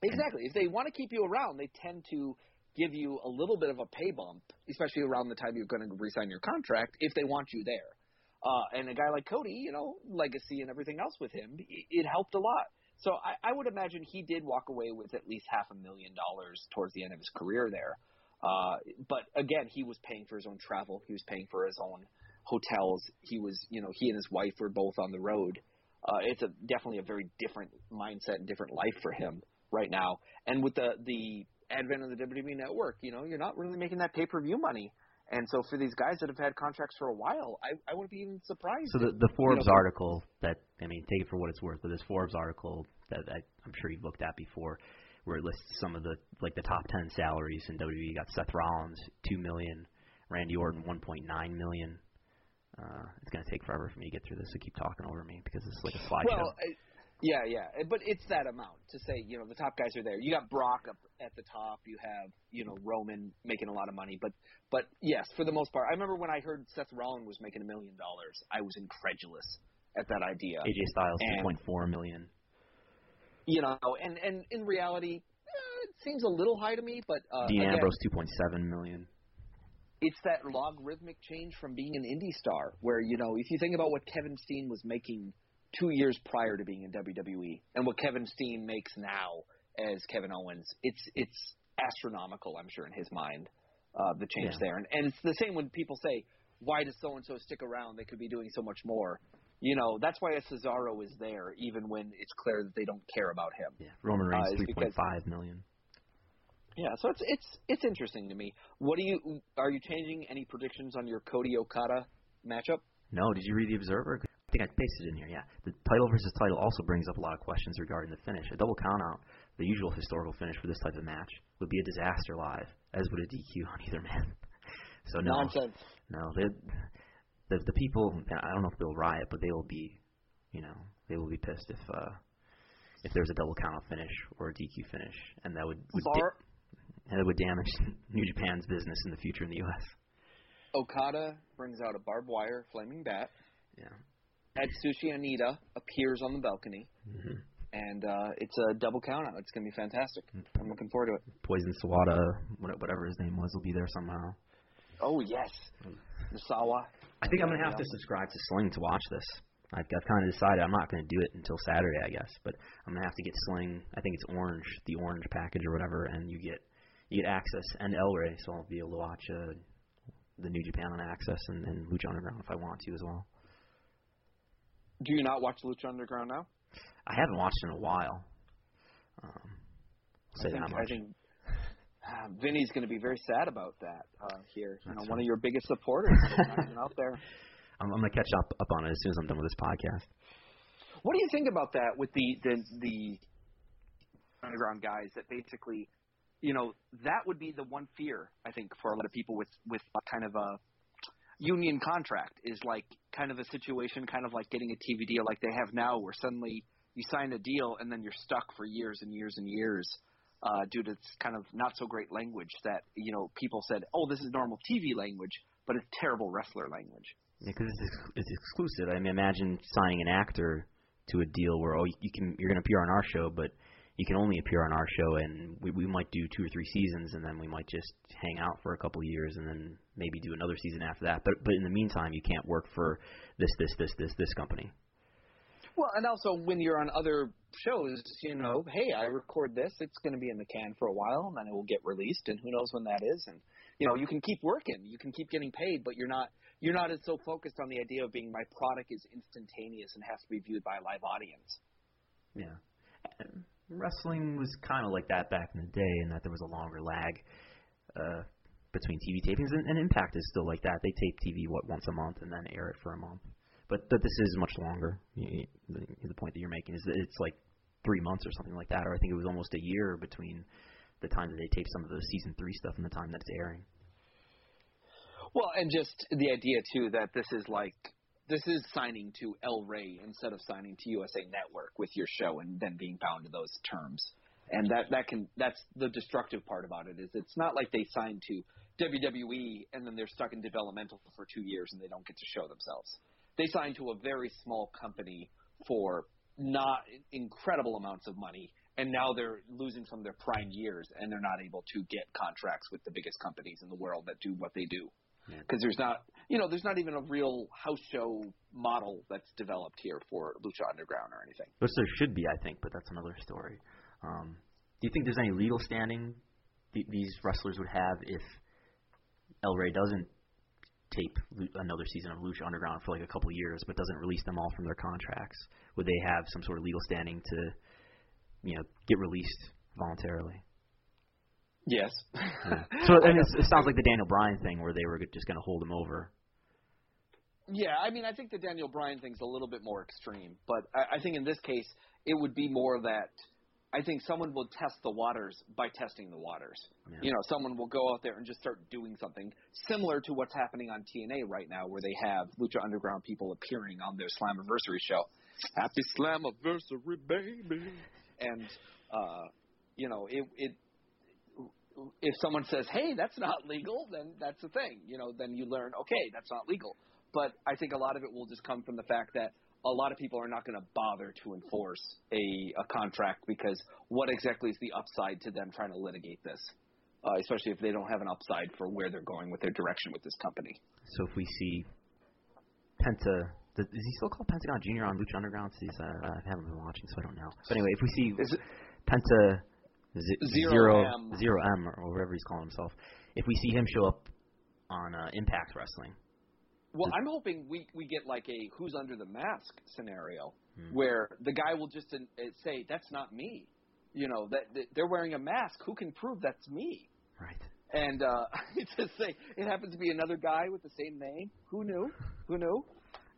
Exactly. If they want to keep you around, they tend to give you a little bit of a pay bump, especially around the time you're going to resign your contract, if they want you there. Uh, and a guy like Cody, you know, legacy and everything else with him, it, it helped a lot. So I, I would imagine he did walk away with at least half a million dollars towards the end of his career there. Uh, but again, he was paying for his own travel. He was paying for his own hotels. He was, you know, he and his wife were both on the road. Uh, it's a definitely a very different mindset and different life for him right now. And with the the advent of the WWE network, you know, you're not really making that pay per view money. And so for these guys that have had contracts for a while, I, I wouldn't be even surprised. So the the Forbes you know, article that I mean, take it for what it's worth, but this Forbes article that I, I'm sure you've looked at before, where it lists some of the like the top ten salaries in WWE. You got Seth Rollins, two million, Randy Orton, one point nine million. Uh, it's gonna take forever for me to get through this, so keep talking over me because it's like a slideshow. Well, I, yeah, yeah, but it's that amount to say, you know, the top guys are there. You got Brock up at the top. You have, you know, Roman making a lot of money. But, but yes, for the most part, I remember when I heard Seth Rollins was making a million dollars, I was incredulous at that idea. AJ Styles, and- two point four million. You know, and and in reality, eh, it seems a little high to me. But uh, Dean again, Ambrose, two point seven million. it's that logarithmic change from being an indie star where you know if you think about what Kevin Steen was making two years prior to being in WWE and what Kevin Steen makes now as Kevin Owens it's it's astronomical I'm sure in his mind uh, the change Yeah. there and, and it's the same when people say why does so and so stick around they could be doing so much more you know that's why a Cesaro is there even when it's clear that they don't care about him Yeah, Roman Reigns, Uh, three point five million. yeah, so it's it's it's interesting to me. What do you are you changing any predictions on your Cody Okada matchup? No, did you read the Observer? I think I pasted it in here. Yeah, the title versus title also brings up a lot of questions regarding the finish. A double countout, the usual historical finish for this type of match, would be a disaster live, as would a DQ on either man. So no, Nonsense. no, they, the the people. I don't know if they'll riot, but they will be, you know, they will be pissed if uh if there's a double countout finish or a DQ finish, and that would, would da- and it would damage New Japan's business in the future in the U.S. Okada brings out a barbed wire flaming bat. Yeah. Atsushi Onita appears on the balcony, hmm and uh, it's a double count out. It's going to be fantastic. I'm looking forward to it. Poison Sawada, whatever his name was, will be there somehow. Oh, yes. Misawa. I think I'm gonna have to subscribe to Sling to watch this. I've, I've kind of decided I'm not gonna do it until Saturday, I guess. But I'm gonna have to get Sling. I think it's orange, the orange package or whatever, and you get you get access and El Rey, so I'll be able to watch uh, the New Japan on Access and, and Lucha Underground if I want to as well. Do you not watch Lucha Underground now? I haven't watched in a while. Um, I'll say I think, that much. I think uh, Vinny's going to be very sad about that uh, here. You know, That's one of your biggest supporters is not even out there. I'm, I'm gonna catch up up on it as soon as I'm done with this podcast. What do you think about that with the the, the underground guys that basically, you know, that would be the one fear I think for a lot of people with with kind of a union contract is like kind of a situation, kind of like getting a TV deal like they have now, where suddenly you sign a deal and then you're stuck for years and years and years. Uh, due to this kind of not so great language that you know people said, oh, this is normal TV language, but it's terrible wrestler language. because it's ex- it's exclusive. I mean, imagine signing an actor to a deal where oh, you can you're going to appear on our show, but you can only appear on our show, and we we might do two or three seasons, and then we might just hang out for a couple of years, and then maybe do another season after that. But but in the meantime, you can't work for this this this this this company. Well, and also when you're on other shows, you know, hey, I record this, it's going to be in the can for a while, and then it will get released, and who knows when that is, and you know, you can keep working, you can keep getting paid, but you're not you're not as so focused on the idea of being my product is instantaneous and has to be viewed by a live audience. Yeah. Wrestling was kind of like that back in the day, in that there was a longer lag uh, between TV tapings, and, and Impact is still like that. They tape TV what once a month and then air it for a month. But but this is much longer. The, the point that you're making is that it's like three months or something like that, or I think it was almost a year between the time that they tape some of the season three stuff and the time that it's airing. Well, and just the idea too that this is like this is signing to El Rey instead of signing to USA Network with your show and then being bound to those terms. And that that can that's the destructive part about it is it's not like they signed to WWE and then they're stuck in developmental for 2 years and they don't get to show themselves. They signed to a very small company for not incredible amounts of money and now they're losing from their prime years and they're not able to get contracts with the biggest companies in the world that do what they do because there's not you know there's not even a real house show model that's developed here for Lucha Underground or anything. Which there should be, I think, but that's another story. Um, do you think there's any legal standing th- these wrestlers would have if El Rey doesn't tape another season of Lucha Underground for like a couple years, but doesn't release them all from their contracts? Would they have some sort of legal standing to, you know, get released voluntarily? Yes. Yeah. So and it's, it sounds like the Daniel Bryan thing, where they were just going to hold him over. Yeah, I mean, I think the Daniel Bryan thing's a little bit more extreme, but I, I think in this case it would be more that I think someone will test the waters by testing the waters. Yeah. You know, someone will go out there and just start doing something similar to what's happening on TNA right now, where they have Lucha Underground people appearing on their Slammiversary show. Happy Slammiversary, baby! And uh, you know, it it if someone says, "Hey, that's not legal," then that's the thing. You know, then you learn, okay, that's not legal. But I think a lot of it will just come from the fact that a lot of people are not going to bother to enforce a, a contract because what exactly is the upside to them trying to litigate this? Uh, especially if they don't have an upside for where they're going with their direction with this company. So if we see Penta, does, is he still called Pentagon Junior on Lucha Underground? He's, uh, I haven't been watching, so I don't know. But anyway, if we see Is Penta z- Zero zero M. zero M or whatever he's calling himself, if we see him show up on uh, Impact Wrestling, Well, I'm hoping we we get like a who's under the mask scenario Hmm. where the guy will just uh, say that's not me. You know that, that they're wearing a mask. Who can prove that's me? right? And uh, just say it happens to be another guy with the same name. Who knew? Who knew?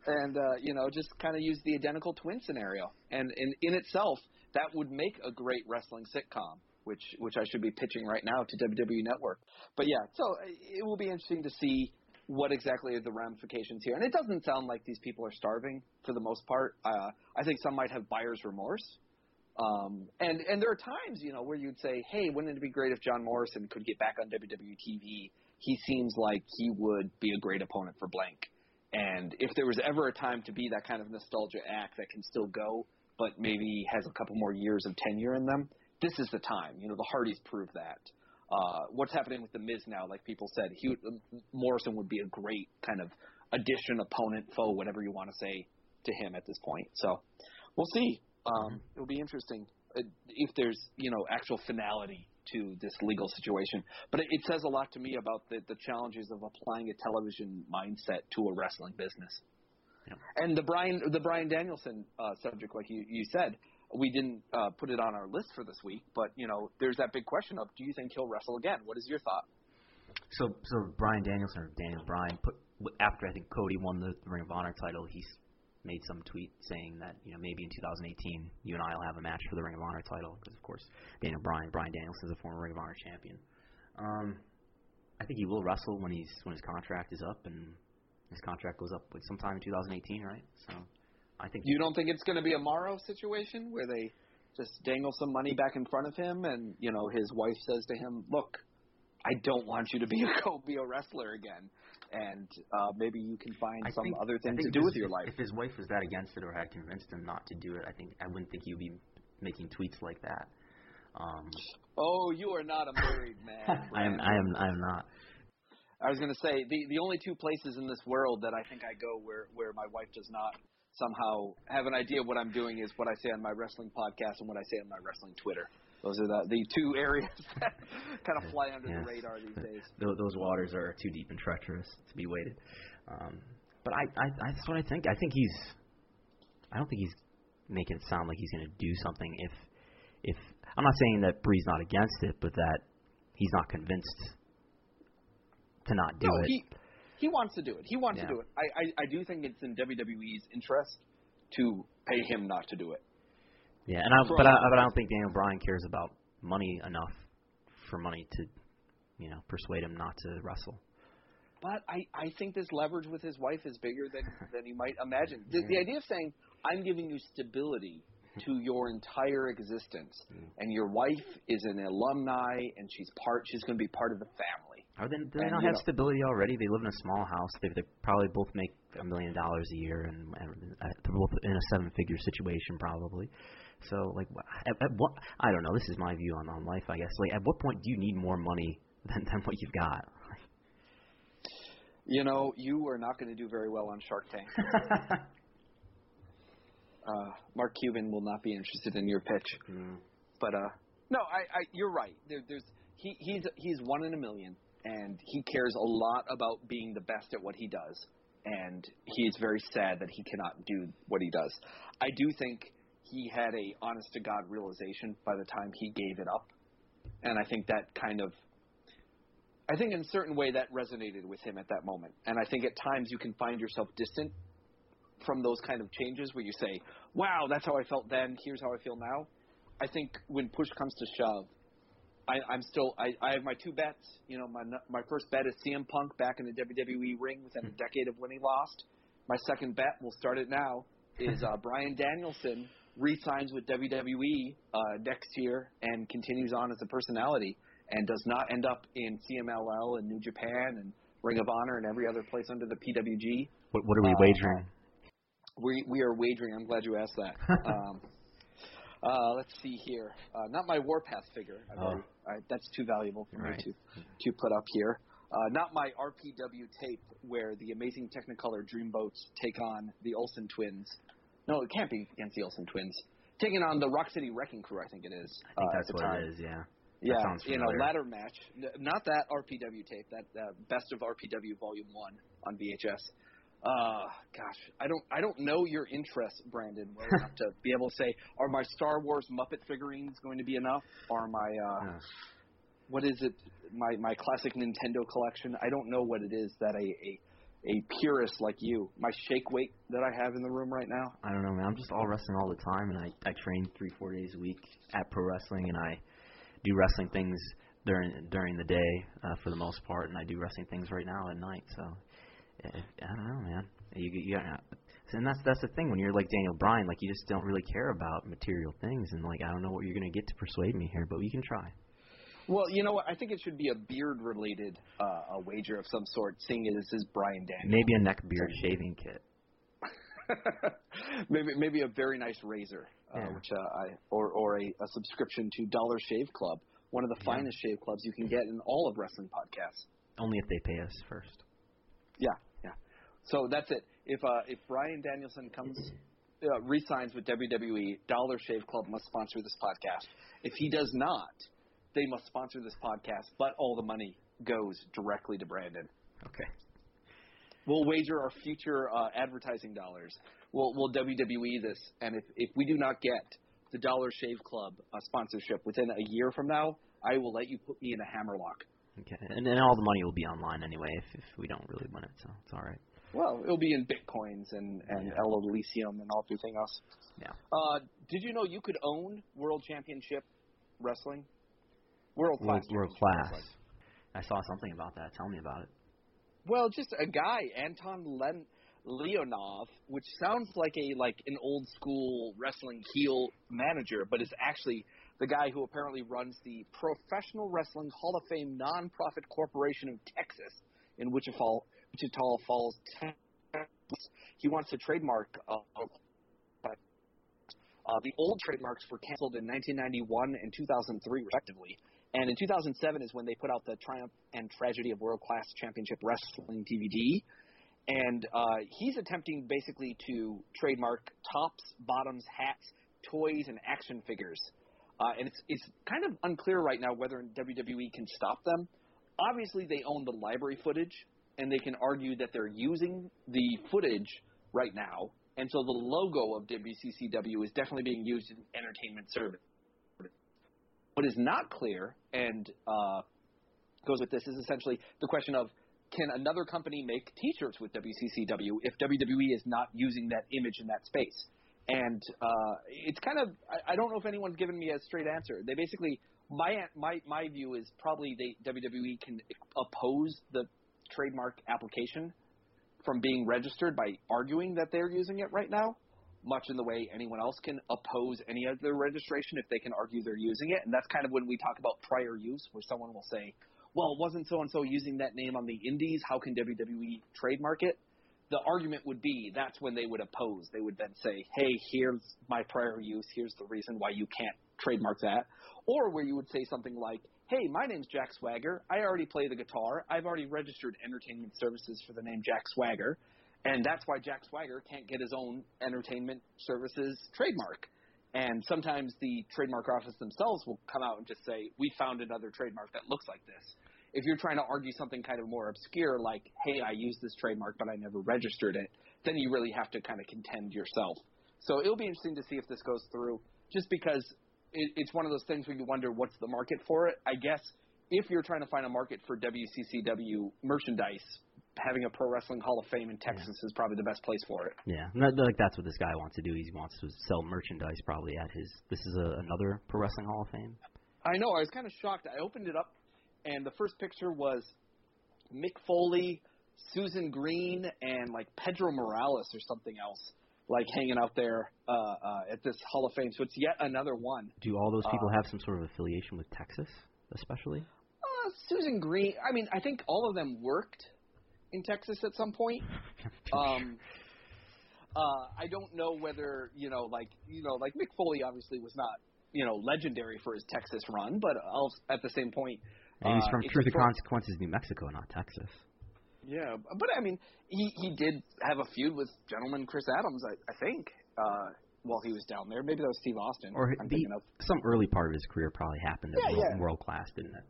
and uh, you know just kind of use the identical twin scenario. And in in itself, that would make a great wrestling sitcom, which which I should be pitching right now to WWE Network. But yeah, so uh, it will be interesting to see what exactly are the ramifications here. And it doesn't sound like these people are starving for the most part. Uh, I think some might have buyer's remorse. Um, and and there are times, you know, where you'd say, "Hey, wouldn't it be great if John Morrison could get back on WWE TV? He seems like he would be a great opponent for blank." And if there was ever a time to be that kind of nostalgia act that can still go, but maybe has a couple more years of tenure in them, this is the time. You know, the Hardys prove that. Uh, what's happening with the Miz now? Like people said, he Morrison would be a great kind of addition, opponent, foe, whatever you want to say to him at this point. So we'll see. Um, it'll be interesting uh, if there's you know actual finality to this legal situation. But it, it says a lot to me about the, the challenges of applying a television mindset to a wrestling business. Yeah. And the Brian the Bryan Danielson uh, subject, like you, you said, we didn't uh, put it on our list for this week. But you know, there's that big question of, do you think he'll wrestle again? What is your thought? So, so Bryan Danielson or Daniel Bryan put after I think Cody won the Ring of Honor title, he made some tweet saying that you know maybe in 2018 you and I will have a match for the Ring of Honor title because of course Daniel Bryan, Brian Danielson is a former Ring of Honor champion. Um, I think he will wrestle when he's when his contract is up and his contract goes up sometime in 2018, right? So I think You don't think it's going to be a Morrow situation where they just dangle some money back in front of him, and you know his wife says to him, "Look, I don't want you to be a go be a wrestler again, and uh, maybe you can find I some think, other thing to do with your life." If his wife was that against it or had convinced him not to do it, I think I wouldn't think he would be making tweets like that. Um, Oh, you are not a married man. I am I am I am not. I was going to say the the only two places in this world that I think I go where where my wife does not somehow have an idea what I'm doing is what I say on my wrestling podcast and what I say on my wrestling Twitter. Those are the the two areas that kind of fly under Yes. the radar these days. Those waters are too deep and treacherous to be waded. Um, but I, I, I, that's what I think. I think he's. I don't think he's making it sound like he's going to do something. If, if I'm not saying that Bree's not against it, but that he's not convinced to not do no, it. he he wants to do it. He wants Yeah. to do it. I, I I do think it's in WWE's interest to pay him not to do it. yeah, and I, but I, but I don't think Daniel Bryan cares about money enough for money to, you know, persuade him not to wrestle. But I, I think this leverage with his wife is bigger than than you might imagine. The, the idea of saying I'm giving you stability to your entire existence, mm. and your wife is an alumni, and she's part. She's going to be part of the family. Are they, do they And, not have know- stability already? They live in a small house. They, they probably both make a million dollars a year, and, and uh, they're both in a seven-figure situation, probably. So, like, at, at what? I don't know. This is my view on on life, I guess. Like, at what point do you need more money than than what you've got? You know, you are not going to do very well on Shark Tank. uh, Mark Cuban will not be interested in your pitch. Mm. But uh, no, I, I you're right. There, there's he he's he's one in a million, and he cares a lot about being the best at what he does. And he is very sad that he cannot do what he does. I do think he had a honest to god realization by the time he gave it up, and I think that kind of. I think in a certain way that resonated with him at that moment. And I think at times you can find yourself distant from those kind of changes where you say, wow, that's how I felt then, here's how I feel now. I think when push comes to shove, I, I'm still I, I have my two bets. You know, my my first bet is CM Punk back in the WWE ring within a decade of when he lost. My second bet, we'll start it now, is uh, Bryan Danielson re-signs with WWE uh, next year and continues on as a personality and does not end up in CMLL and New Japan and Ring of Honor and every other place under the PWG. What, what are we Uh, wagering? We we are wagering. I'm glad you asked that. um, uh, let's see here. Uh, not my Warpath figure. I've Oh. already- I, that's too valuable for Right. me to to put up here. Uh, not my RPW tape where the amazing Technicolor Dreamboats take on the Olsen twins. No, it can't be against the Olsen twins. Taking on the Rock City Wrecking Crew, I think it is. I think uh, that's what time. it is. Yeah. Yeah, sounds you know, ladder match. Not that RPW tape. That uh, best of RPW Volume One on VHS. Uh, gosh, I don't, I don't know your interests, Brandon, well enough to be able to say, are my Star Wars Muppet figurines going to be enough? Are my, uh, Yeah. what is it? My my classic Nintendo collection. I don't know what it is that a, a a purist like you. My shake weight that I have in the room right now. I don't know, man. I'm just all wrestling all the time, and I I train three four days a week at pro wrestling, and I do wrestling things during during the day uh, for the most part, and I do wrestling things right now at night. So I don't know, man. You you got, and that's that's the thing when you're like Daniel Bryan, like you just don't really care about material things, and like I don't know what you're gonna get to persuade me here, but we can try. Well, you know what? I think it should be a beard-related uh, a wager of some sort, seeing as this is Bryan Daniel. Maybe a neck beard shaving kit. maybe maybe a very nice razor, uh, Yeah. which uh, I or or a, a subscription to Dollar Shave Club, one of the Yeah. finest shave clubs you can get in all of wrestling podcasts. Only if they pay us first. Yeah, yeah. So that's it. If uh, if Bryan Danielson comes uh, resigns with WWE, Dollar Shave Club must sponsor this podcast. If he does not, they must sponsor this podcast, but all the money goes directly to Brandon. Okay. We'll wager our future uh, advertising dollars. We'll, we'll WWE this, and if, if we do not get the Dollar Shave Club uh, sponsorship within a year from now, I will let you put me in a hammerlock. Okay. And then all the money will be online anyway if if we don't really win it, so it's all right. Well, it'll be in bitcoins and and Yeah. El Elysium and all everything else. Yeah. Uh, did you know you could own World Championship Wrestling? World class. World, world class. Wrestling. I saw something about that. Tell me about it. Well, just a guy, Anton Len- Leonov, which sounds like a like an old school wrestling heel manager, but is actually the guy who apparently runs the Professional Wrestling Hall of Fame nonprofit corporation of Texas in Wichita, Wichita Falls, Texas. He wants to trademark uh, uh, the old trademarks were canceled in 1991 and 2003, respectively. And in 2007 is when they put out the Triumph and Tragedy of World Class Championship Wrestling DVD. And uh, he's attempting basically to trademark tops, bottoms, hats, toys, and action figures. Uh, and it's it's kind of unclear right now whether WWE can stop them. Obviously, they own the library footage, and they can argue that they're using the footage right now. And so the logo of WCCW is definitely being used in entertainment service. What is not clear and uh, goes with this is essentially the question of can another company make T-shirts with WCCW if WWE is not using that image in that space? And uh, it's kind of I, I don't know if anyone's given me a straight answer. They basically my my my view is probably they WWE can oppose the trademark application from being registered by arguing that they're using it right now, much in the way anyone else can oppose any other registration if they can argue they're using it. And that's kind of when we talk about prior use, where someone will say, well, wasn't so and so using that name on the indies? How can WWE trademark it? The argument would be that's when they would oppose. They would then say, hey, here's my prior use. Here's the reason why you can't trademark that. Or where you would say something like, hey, my name's Jack Swagger. I already play the guitar. I've already registered entertainment services for the name Jack Swagger. And that's why Jack Swagger can't get his own entertainment services trademark. And sometimes the trademark office themselves will come out and just say, we found another trademark that looks like this. If you're trying to argue something kind of more obscure, like, hey, I used this trademark, but I never registered it, then you really have to kind of contend yourself. So it'll be interesting to see if this goes through, just because it, it's one of those things where you wonder what's the market for it. I guess if you're trying to find a market for WCCW merchandise, having a Pro Wrestling Hall of Fame in Texas is probably the best place for it. Yeah, like that's what this guy wants to do. He wants to sell merchandise probably at his. This is a, another Pro Wrestling Hall of Fame. I know. I was kind of shocked. I opened it up, and the first picture was Mick Foley, Susan Green, and like Pedro Morales or something else, like hanging out there uh, uh, at this Hall of Fame. So it's yet another one. Do all those people Uh, have some sort of affiliation with Texas, especially? Uh, Susan Green. I mean, I think all of them worked in Texas at some point. Um, uh, I don't know whether you know, like you know, like Mick Foley obviously was not you know legendary for his Texas run, but at the same point, and he's uh, from Truth and Consequences, New Mexico, not Texas. Yeah, but I mean, he he did have a feud with gentleman Chris Adams, I, I think, uh, while he was down there. Maybe that was Steve Austin. Or I'm the, thinking of. some early part of his career probably happened at Yeah, world, yeah. world class, didn't it?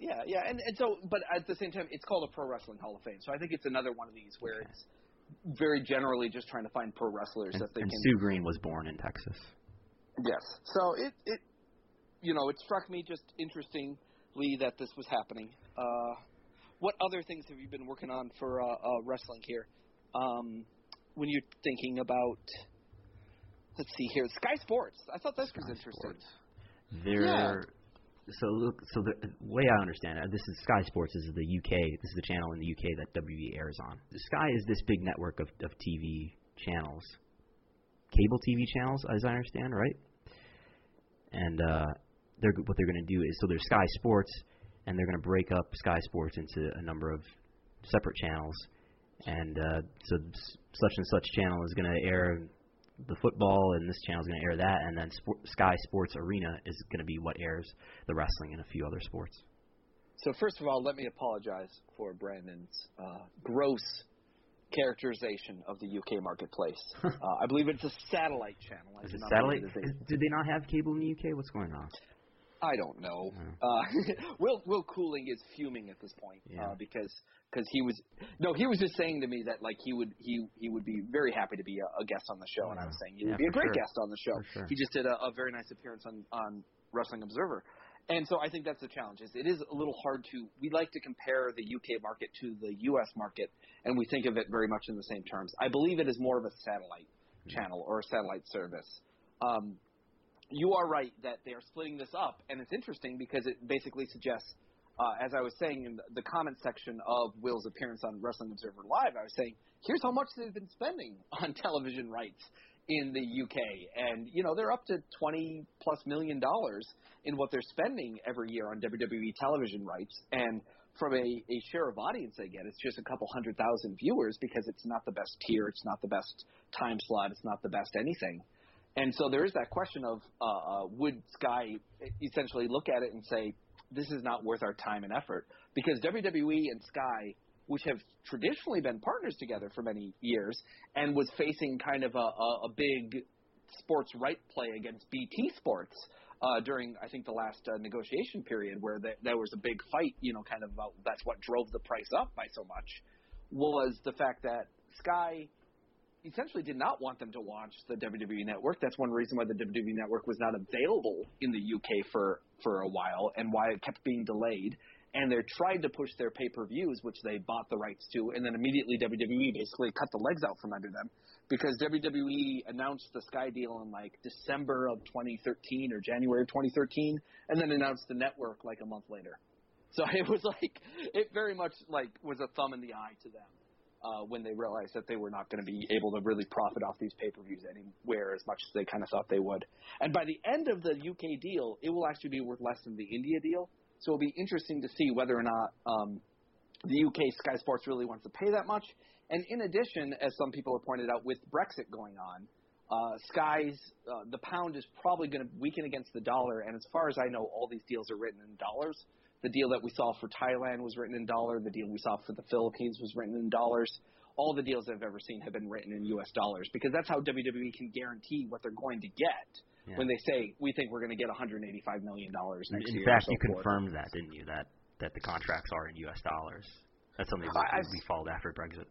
Yeah, yeah, and and so, but at the same time, it's called a Pro Wrestling Hall of Fame. So I think it's another one of these where Okay. it's very generally just trying to find pro wrestlers And, that they and can. Sue Green was born in Texas. Yes. So it it you know it struck me just interestingly that this was happening. Uh, what other things have you been working on for uh, uh, wrestling here? Um, when you're thinking about, let's see here, Sky Sports. I thought this was interesting. Sports. They're so look. So the way I understand it, this is Sky Sports. This is the UK. This is the channel in the UK that WWE airs on. The Sky is this big network of of TV channels, cable TV channels, as I understand, right? And uh, they're what they're going to do is so there's Sky Sports, and they're going to break up Sky Sports into a number of separate channels, and uh, so such and such channel is going to air the football, and this channel is going to air that, and then Sport, Sky Sports Arena is going to be what airs the wrestling and a few other sports. So first of all, let me apologize for Brandon's uh, gross characterization of the UK marketplace. uh, I believe it's a satellite channel. I Is it satellite? it is Is, did they not have cable in the UK? What's going on? I don't know. Yeah. Uh, Will Will Cooling is fuming at this point Yeah. uh, because because he was no he was just saying to me that like he would he he would be very happy to be a, a guest on the show and I was saying he Yeah, would be a great sure. guest on the show. Sure. He just did a, a very nice appearance on on Wrestling Observer. And so I think that's the challenge. Is it is a little hard to. We like to compare the UK market to the US market, and we think of it very much in the same terms. I believe it is more of a satellite channel or a satellite service. Um, you are right that they are splitting this up, and it's interesting because it basically suggests, uh, as I was saying in the, the comment section of Will's appearance on Wrestling Observer Live, I was saying, here's how much they've been spending on television rights in the UK, and you know they're up to 20 plus million dollars in what they're spending every year on WWE television rights, and from a, a share of audience they get, it's just a couple hundred thousand viewers because it's not the best tier, it's not the best time slot, it's not the best anything. And so there is that question of uh, uh, would Sky essentially look at it and say, this is not worth our time and effort? Because WWE and Sky, which have traditionally been partners together for many years, and was facing kind of a, a, a big sports right play against BT Sports uh, during, I think, the last uh, negotiation period, where there, there was a big fight, you know, kind of about that's what drove the price up by so much, was the fact that Sky essentially did not want them to launch the WWE network. That's one reason why the WWE network was not available in the UK for for a while and why it kept being delayed. And they tried to push their pay-per-views, which they bought the rights to, and then immediately WWE basically cut the legs out from under them because WWE announced the Sky deal in like December of 2013 or January of 2013, and then announced the network like a month later. So it was like it very much like was a thumb in the eye to them uh, when they realized that they were not going to be able to really profit off these pay-per-views anywhere as much as they kind of thought they would. And by the end of the UK deal, it will actually be worth less than the India deal. So it'll be interesting to see whether or not um, the UK Sky Sports really wants to pay that much. And in addition, as some people have pointed out, with Brexit going on, uh, Sky's uh, the pound is probably going to weaken against the dollar. And as far as I know, all these deals are written in dollars. The deal that we saw for Thailand was written in dollar. The deal we saw for the Philippines was written in dollars. All the deals I've ever seen have been written in U.S. dollars because that's how WWE can guarantee what they're going to get Yeah. when they say we think we're going to get 185 million dollars next in year. fact, so you forth. confirmed that, didn't you? That that the contracts are in U.S. dollars. That's something I- we followed after Brexit.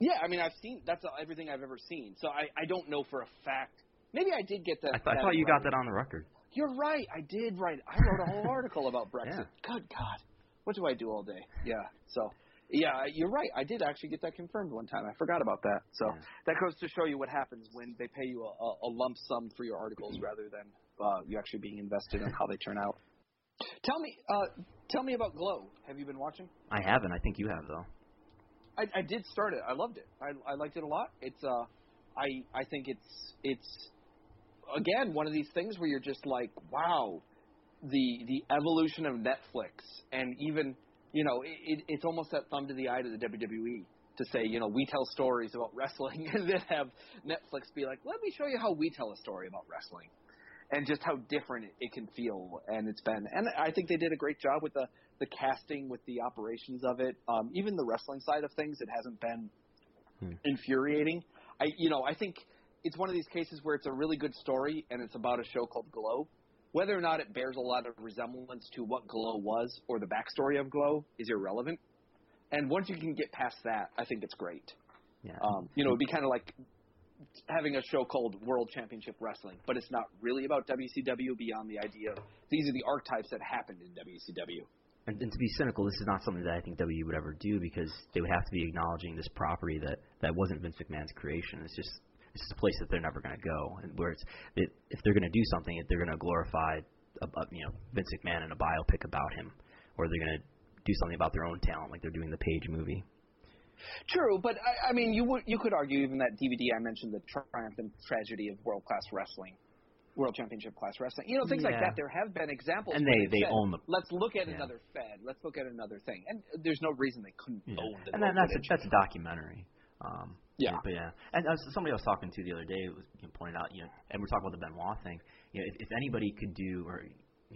Yeah, I mean, I've seen that's everything I've ever seen. So I, I don't know for a fact. Maybe I did get that. I, th- I thought you right. got that on the record. You're right. I did write. I wrote a whole article about Brexit. Yeah. Good God, what do I do all day? Yeah. So, yeah, you're right. I did actually get that confirmed one time. I forgot about that. So Yeah. that goes to show you what happens when they pay you a, a, a lump sum for your articles rather than uh, you actually being invested in how they turn out. Tell me, uh, tell me about Glow. Have you been watching? I haven't. I think you have though. I, I did start it. I loved it. I, I liked it a lot. It's uh, I I think it's it's again one of these things where you're just like, wow, the the evolution of Netflix and even you know it, it, it's almost that thumb to the eye to the WWE to say you know we tell stories about wrestling and then have Netflix be like, let me show you how we tell a story about wrestling. And just how different it, it can feel, and it's been, and I think they did a great job with the the casting, with the operations of it, um, even the wrestling side of things. It hasn't been Hmm. infuriating. I, you know, I think it's one of these cases where it's a really good story, and it's about a show called Glow. Whether or not it bears a lot of resemblance to what Glow was or the backstory of Glow is irrelevant. And once you can get past that, I think it's great. Yeah. Um, you know, it'd be kind of like having a show called World Championship Wrestling, but it's not really about WCW beyond the idea of these are the archetypes that happened in WCW. and, and to be cynical, this is not something that I think WWE would ever do because they would have to be acknowledging this property that that wasn't Vince McMahon's creation. It's just it's just a place that they're never going to go, and where it's it, if they're going to do something, they're going to glorify a, a, you know Vince McMahon in a biopic about him, or they're going to do something about their own talent, like they're doing the Paige movie. True, but I, I mean, you would you could argue even that DVD I mentioned, the triumph and tragedy of world class wrestling, world championship class wrestling. You know, things like that. There have been examples. And they- they've said, own the- Let's look at yeah. another Fed. Let's look at another thing. And there's no reason they couldn't Yeah. own the and then that's a, that's a documentary. Um, Yeah. But yeah, and uh, somebody I was talking to the other day was you know, pointed out, you know, and we're talking about the Benoit thing. You know, if, if anybody could do or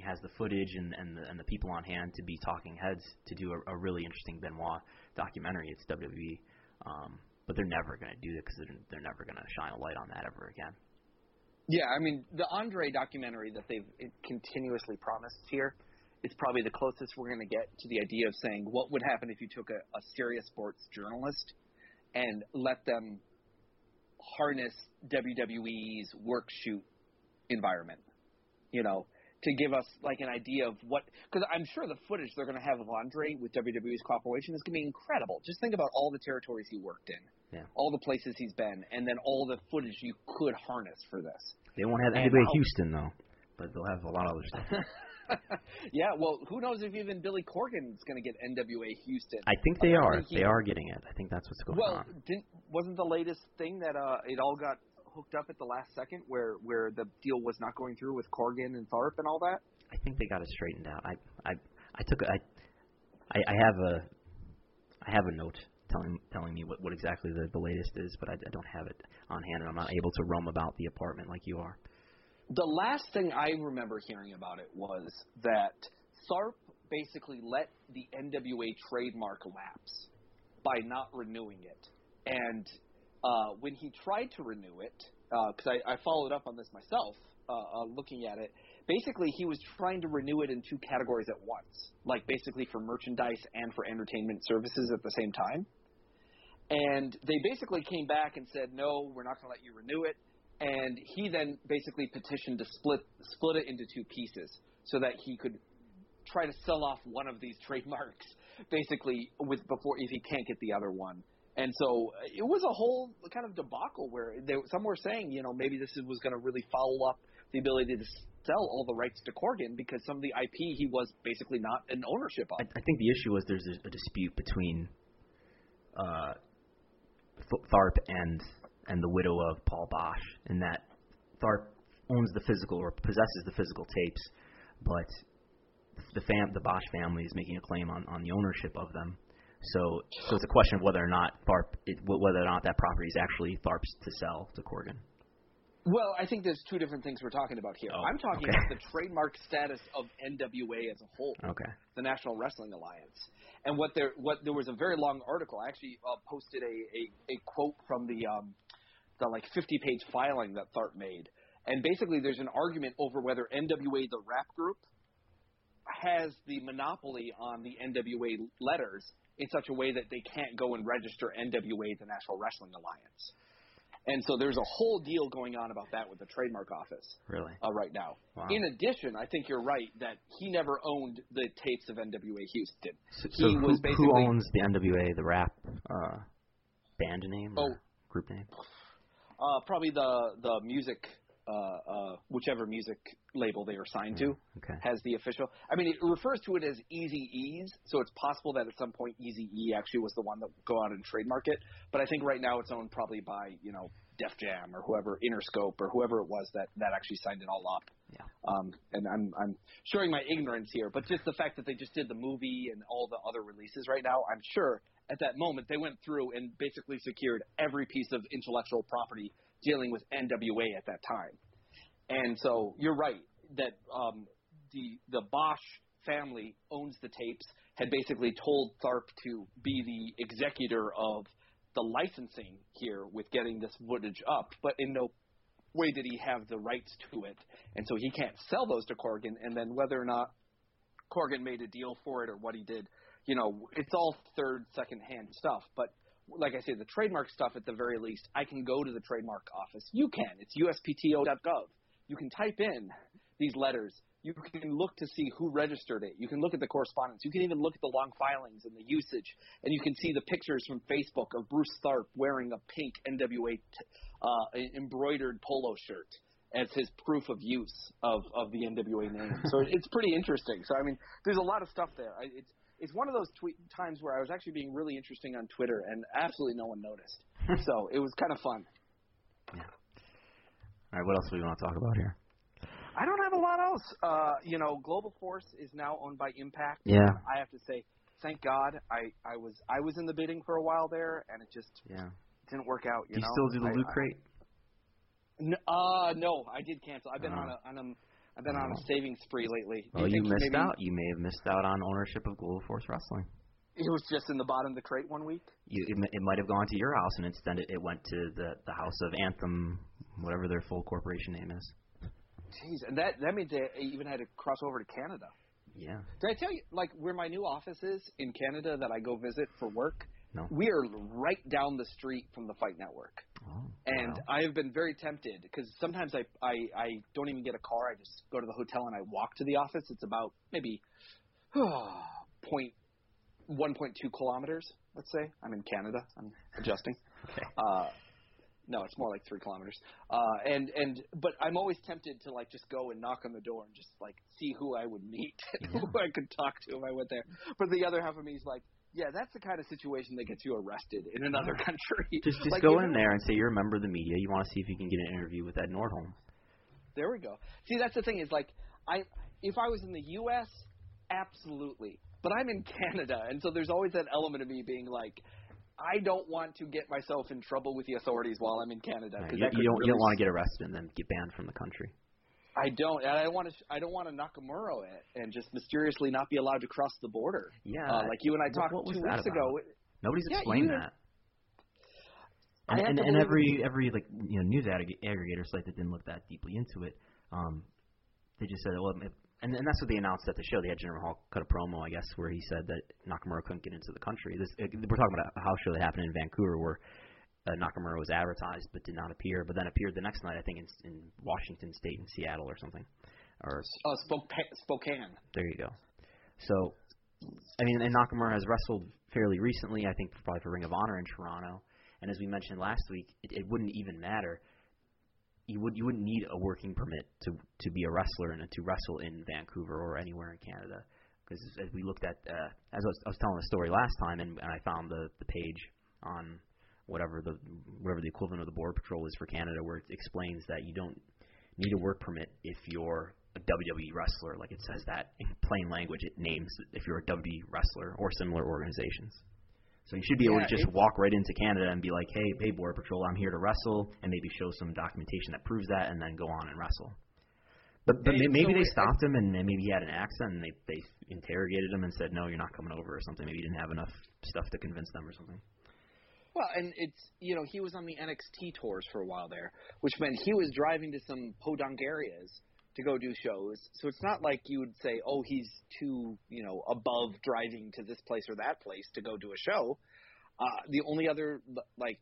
has the footage and and the, and the people on hand to be talking heads to do a, a really interesting Benoit documentary, it's WWE. Um, but they're never going to do it because they're, they're never going to shine a light on that ever again. Yeah, I mean, the Andre documentary that they've continuously promised here is probably the closest we're going to get to the idea of saying what would happen if you took a, a serious sports journalist and let them harness WWE's work shoot environment. You know, to give us like an idea of what, because I'm sure the footage they're going to have of Andre with WWE's cooperation is going to be incredible. Just think about all the territories he worked in, Yeah. all the places he's been, and then all the footage you could harness for this. They won't have anybody how- Houston though, but they'll have a lot of other stuff. yeah, well, who knows if even Billy Corgan's going to get NWA Houston? I think they are. He- They are getting it. I think that's what's going Well, on. Well, didn't wasn't the latest thing that uh, it all got hooked up at the last second, where where the deal was not going through with Corgan and Tharp and all that? I think they got it straightened out. I I I took a, I I I have a I have a note telling telling me what what exactly the, the latest is, but I, I don't have it on hand, and I'm not able to roam about the apartment like you are. The last thing I remember hearing about it was that Tharp basically let the NWA trademark lapse by not renewing it. And uh, when he tried to renew it, because I, I followed up on this myself, uh, uh, looking at it, basically he was trying to renew it in two categories at once, like basically for merchandise and for entertainment services at the same time. And they basically came back and said, no, we're not going to let you renew it and he then basically petitioned to split split it into two pieces so that he could try to sell off one of these trademarks basically with before if he can't get the other one. And so it was a whole kind of debacle where they, some were saying, you know, maybe this was going to really follow up the ability to sell all the rights to Corgan because some of the IP he was basically not an ownership I, of. I think the issue was there's a, a dispute between uh, Tharp and and the widow of Paul Boesch, in that Tharp owns the physical or possesses the physical tapes, but the fam the Boesch family is making a claim on, on the ownership of them. So so it's a question of whether or not Tharp it, whether or not that property is actually Tharp's to sell to Corgan. Well, I think there's two different things we're talking about here. Oh, I'm talking okay. about the trademark status of NWA as a whole. Okay. the National Wrestling Alliance. And what there, what there was a very long article. I actually uh, posted a, a, a quote from the um, the like 50 page filing that Tharp made. And basically, there's an argument over whether NWA, the rap group, has the monopoly on the NWA letters in such a way that they can't go and register NWA, the National Wrestling Alliance. And so there's a whole deal going on about that with the trademark office Really? uh, right now. Wow. In addition, I think you're right that he never owned the tapes of NWA Houston. So, he so was who, who owns the NWA, the rap uh, band name or Oh. group name? Uh, probably the the music, uh, uh, whichever music label they are signed to Okay. has the official. I mean, it refers to it as Eazy-E's, so it's possible that at some point Easy E actually was the one that would go out and trademark it. But I think right now it's owned probably by you know Def Jam or whoever Interscope or whoever it was that that actually signed it all up. Yeah. Um, and I'm I'm showing my ignorance here, but just the fact that they just did the movie and all the other releases right now, I'm sure at that moment they went through and basically secured every piece of intellectual property dealing with NWA at that time. And so you're right that um, the the Boesch family owns the tapes. Had basically told Tharp to be the executor of the licensing here with getting this footage up, but in no way did he have the rights to it, and so he can't sell those to Corgan. And then whether or not Corgan made a deal for it or what he did, you know, it's all third, second hand stuff. But like I say, the trademark stuff at the very least, I can go to the trademark office. You can. It's uspto.gov. You can type in these letters You can look to see who registered it. You can look at the correspondence. You can even look at the long filings and the usage, and you can see the pictures from Facebook of Bruce Tharp wearing a pink NWA t- uh, embroidered polo shirt as his proof of use of of the NWA name. So it's pretty interesting. So I mean, there's a lot of stuff there. I, it's it's one of those tweet times where I was actually being really interesting on Twitter, and absolutely no one noticed. so it was kind of fun. All right, what else do we want to talk about here? I don't have a lot else. Uh, you know, Global Force is now owned by Impact. Yeah. I have to say, thank God. I I was I was in the bidding for a while there, and it just Yeah. didn't work out. You Do you know? still do the I- loot crate? N- uh, no, I did cancel. I've been Oh. on a on a I've been on a saving spree lately. Well, you think missed out. You may have missed out on ownership of Global Force Wrestling. It was just in the bottom of the crate one week. You, it, it might have gone to your house, and instead it, it went to the the house of Anthem, whatever their full corporation name is. Jeez, and that that means they even had to cross over to Canada. Yeah. Did I tell you, like, where my new office is in Canada that I go visit for work? No. We are right down the street from the Fight Network. Oh, And wow. I have been very tempted because sometimes I, I I don't even get a car. I just go to the hotel and I walk to the office. It's about maybe point one point two kilometers. Let's say I'm in Canada. I'm adjusting. Okay. Uh, no, it's more like three kilometers. Uh, and and but I'm always tempted to like just go and knock on the door and just like see who I would meet, who I could talk to if I went there. But the other half of me is like, yeah, that's the kind of situation that gets you arrested in another uh-huh. country. Just just Like, go in know- there and say you're a member of the media. You want to see if you can get an interview with Ed Nordholm. There we go. See, that's the thing is like I if I was in the U.S. Absolutely, but I'm in Canada, and so there's always that element of me being like. I don't want to get myself in trouble with the authorities while I'm in Canada. Right, You, you don't you don't want to get arrested and then get banned from the country. I don't. And I don't want to. I don't want to Nakamura it and just mysteriously not be allowed to cross the border. Yeah. Uh, like you and I talked two weeks ago. Nobody's Yeah, explained that. And, and, and every every like you know news ag- aggregator site that didn't look that deeply into it, um, they just said, well, it- and, and that's what they announced at the show. They had Jinder Mahal cut a promo, I guess, where he said that Nakamura couldn't get into the country. This we're talking about a house show that happened in Vancouver where uh, Nakamura was advertised but did not appear, but then appeared the next night, I think in, in Washington State, in Seattle or something, or Uh, Spokane. Spokane. there you go. So, I mean, and Nakamura has wrestled fairly recently. I think probably for Ring of Honor in Toronto. And as we mentioned last week, it, it wouldn't even matter. You would you wouldn't need a working permit to to be a wrestler and to wrestle in Vancouver or anywhere in Canada. Because as we looked at, uh, as I was, I was telling the story last time, and, and I found the the page on whatever the whatever the equivalent of the border patrol is for Canada, where it explains that you don't need a work permit if you're a WWE wrestler. Like it says that in plain language. It names if you're a WWE wrestler or similar organizations. So you should be able Yeah, to just walk right into Canada and be like, hey, hey, Border Patrol, I'm here to wrestle, and maybe show some documentation that proves that, and then go on and wrestle. But but maybe so they stopped him, and, and maybe he had an accent, and they they interrogated him and said, no, you're not coming over, or something. Maybe he didn't have enough stuff to convince them, or something. Well, and it's you know he was on the NXT tours for a while there, which meant he was driving to some podunk areas to go do shows. So it's not like you would say, oh, he's too you know above driving to this place or that place to go do a show. Uh, the only other like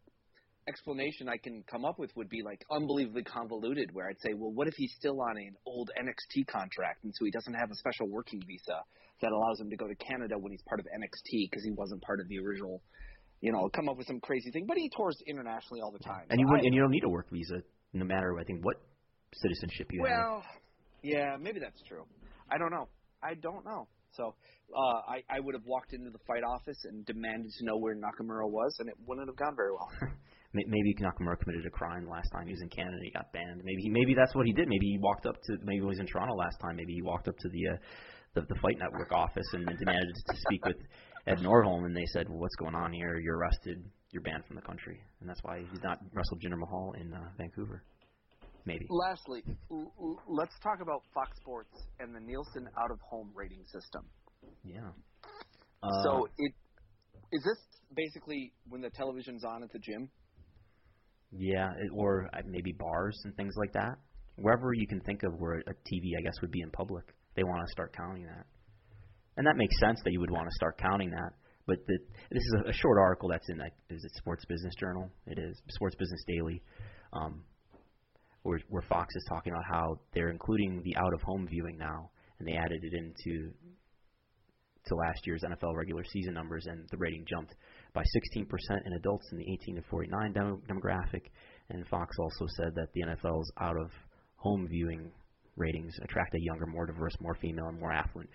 explanation I can come up with would be like unbelievably convoluted, where I'd say, well, what if he's still on an old NXT contract, and so he doesn't have a special working visa that allows him to go to Canada when he's part of NXT because he wasn't part of the original. You know, come up with some crazy thing, but he tours internationally all the time. And So you wouldn't, and you don't need a work visa, no matter I think what citizenship you have. Well, yeah, maybe that's true. I don't know. I don't know. So uh, I, I would have walked into the fight office and demanded to know where Nakamura was, and it wouldn't have gone very well. Maybe Nakamura committed a crime last time he was in Canada. He got banned. Maybe he, maybe that's what he did. Maybe he walked up to maybe he was in Toronto last time. Maybe he walked up to the uh, the, the Fight Network office and demanded to speak with Ed Nordholm, and they said, well, "What's going on here? You're arrested. You're banned from the country." And that's why he's not wrestled Jinder Mahal in uh, Vancouver. Maybe. Lastly, l- l- let's talk about Fox Sports and the Nielsen out of home rating system. Yeah. Uh, so it is this basically when the television's on at the gym? Yeah, it- or uh, maybe bars and things like that. Wherever you can think of where a TV, I guess, would be in public, they want to start counting that. And that makes sense that you would want to start counting that. But the, this is a, a short article that's in, uh, is it Sports Business Journal? It is Sports Business Daily, um, where, where Fox is talking about how they're including the out of home viewing now, and they added it into to last year's NFL regular season numbers, and the rating jumped by 16% in adults in the 18 to 49 dem- demographic. And Fox also said that the NFL's out of home viewing ratings attract a younger, more diverse, more female, and more affluent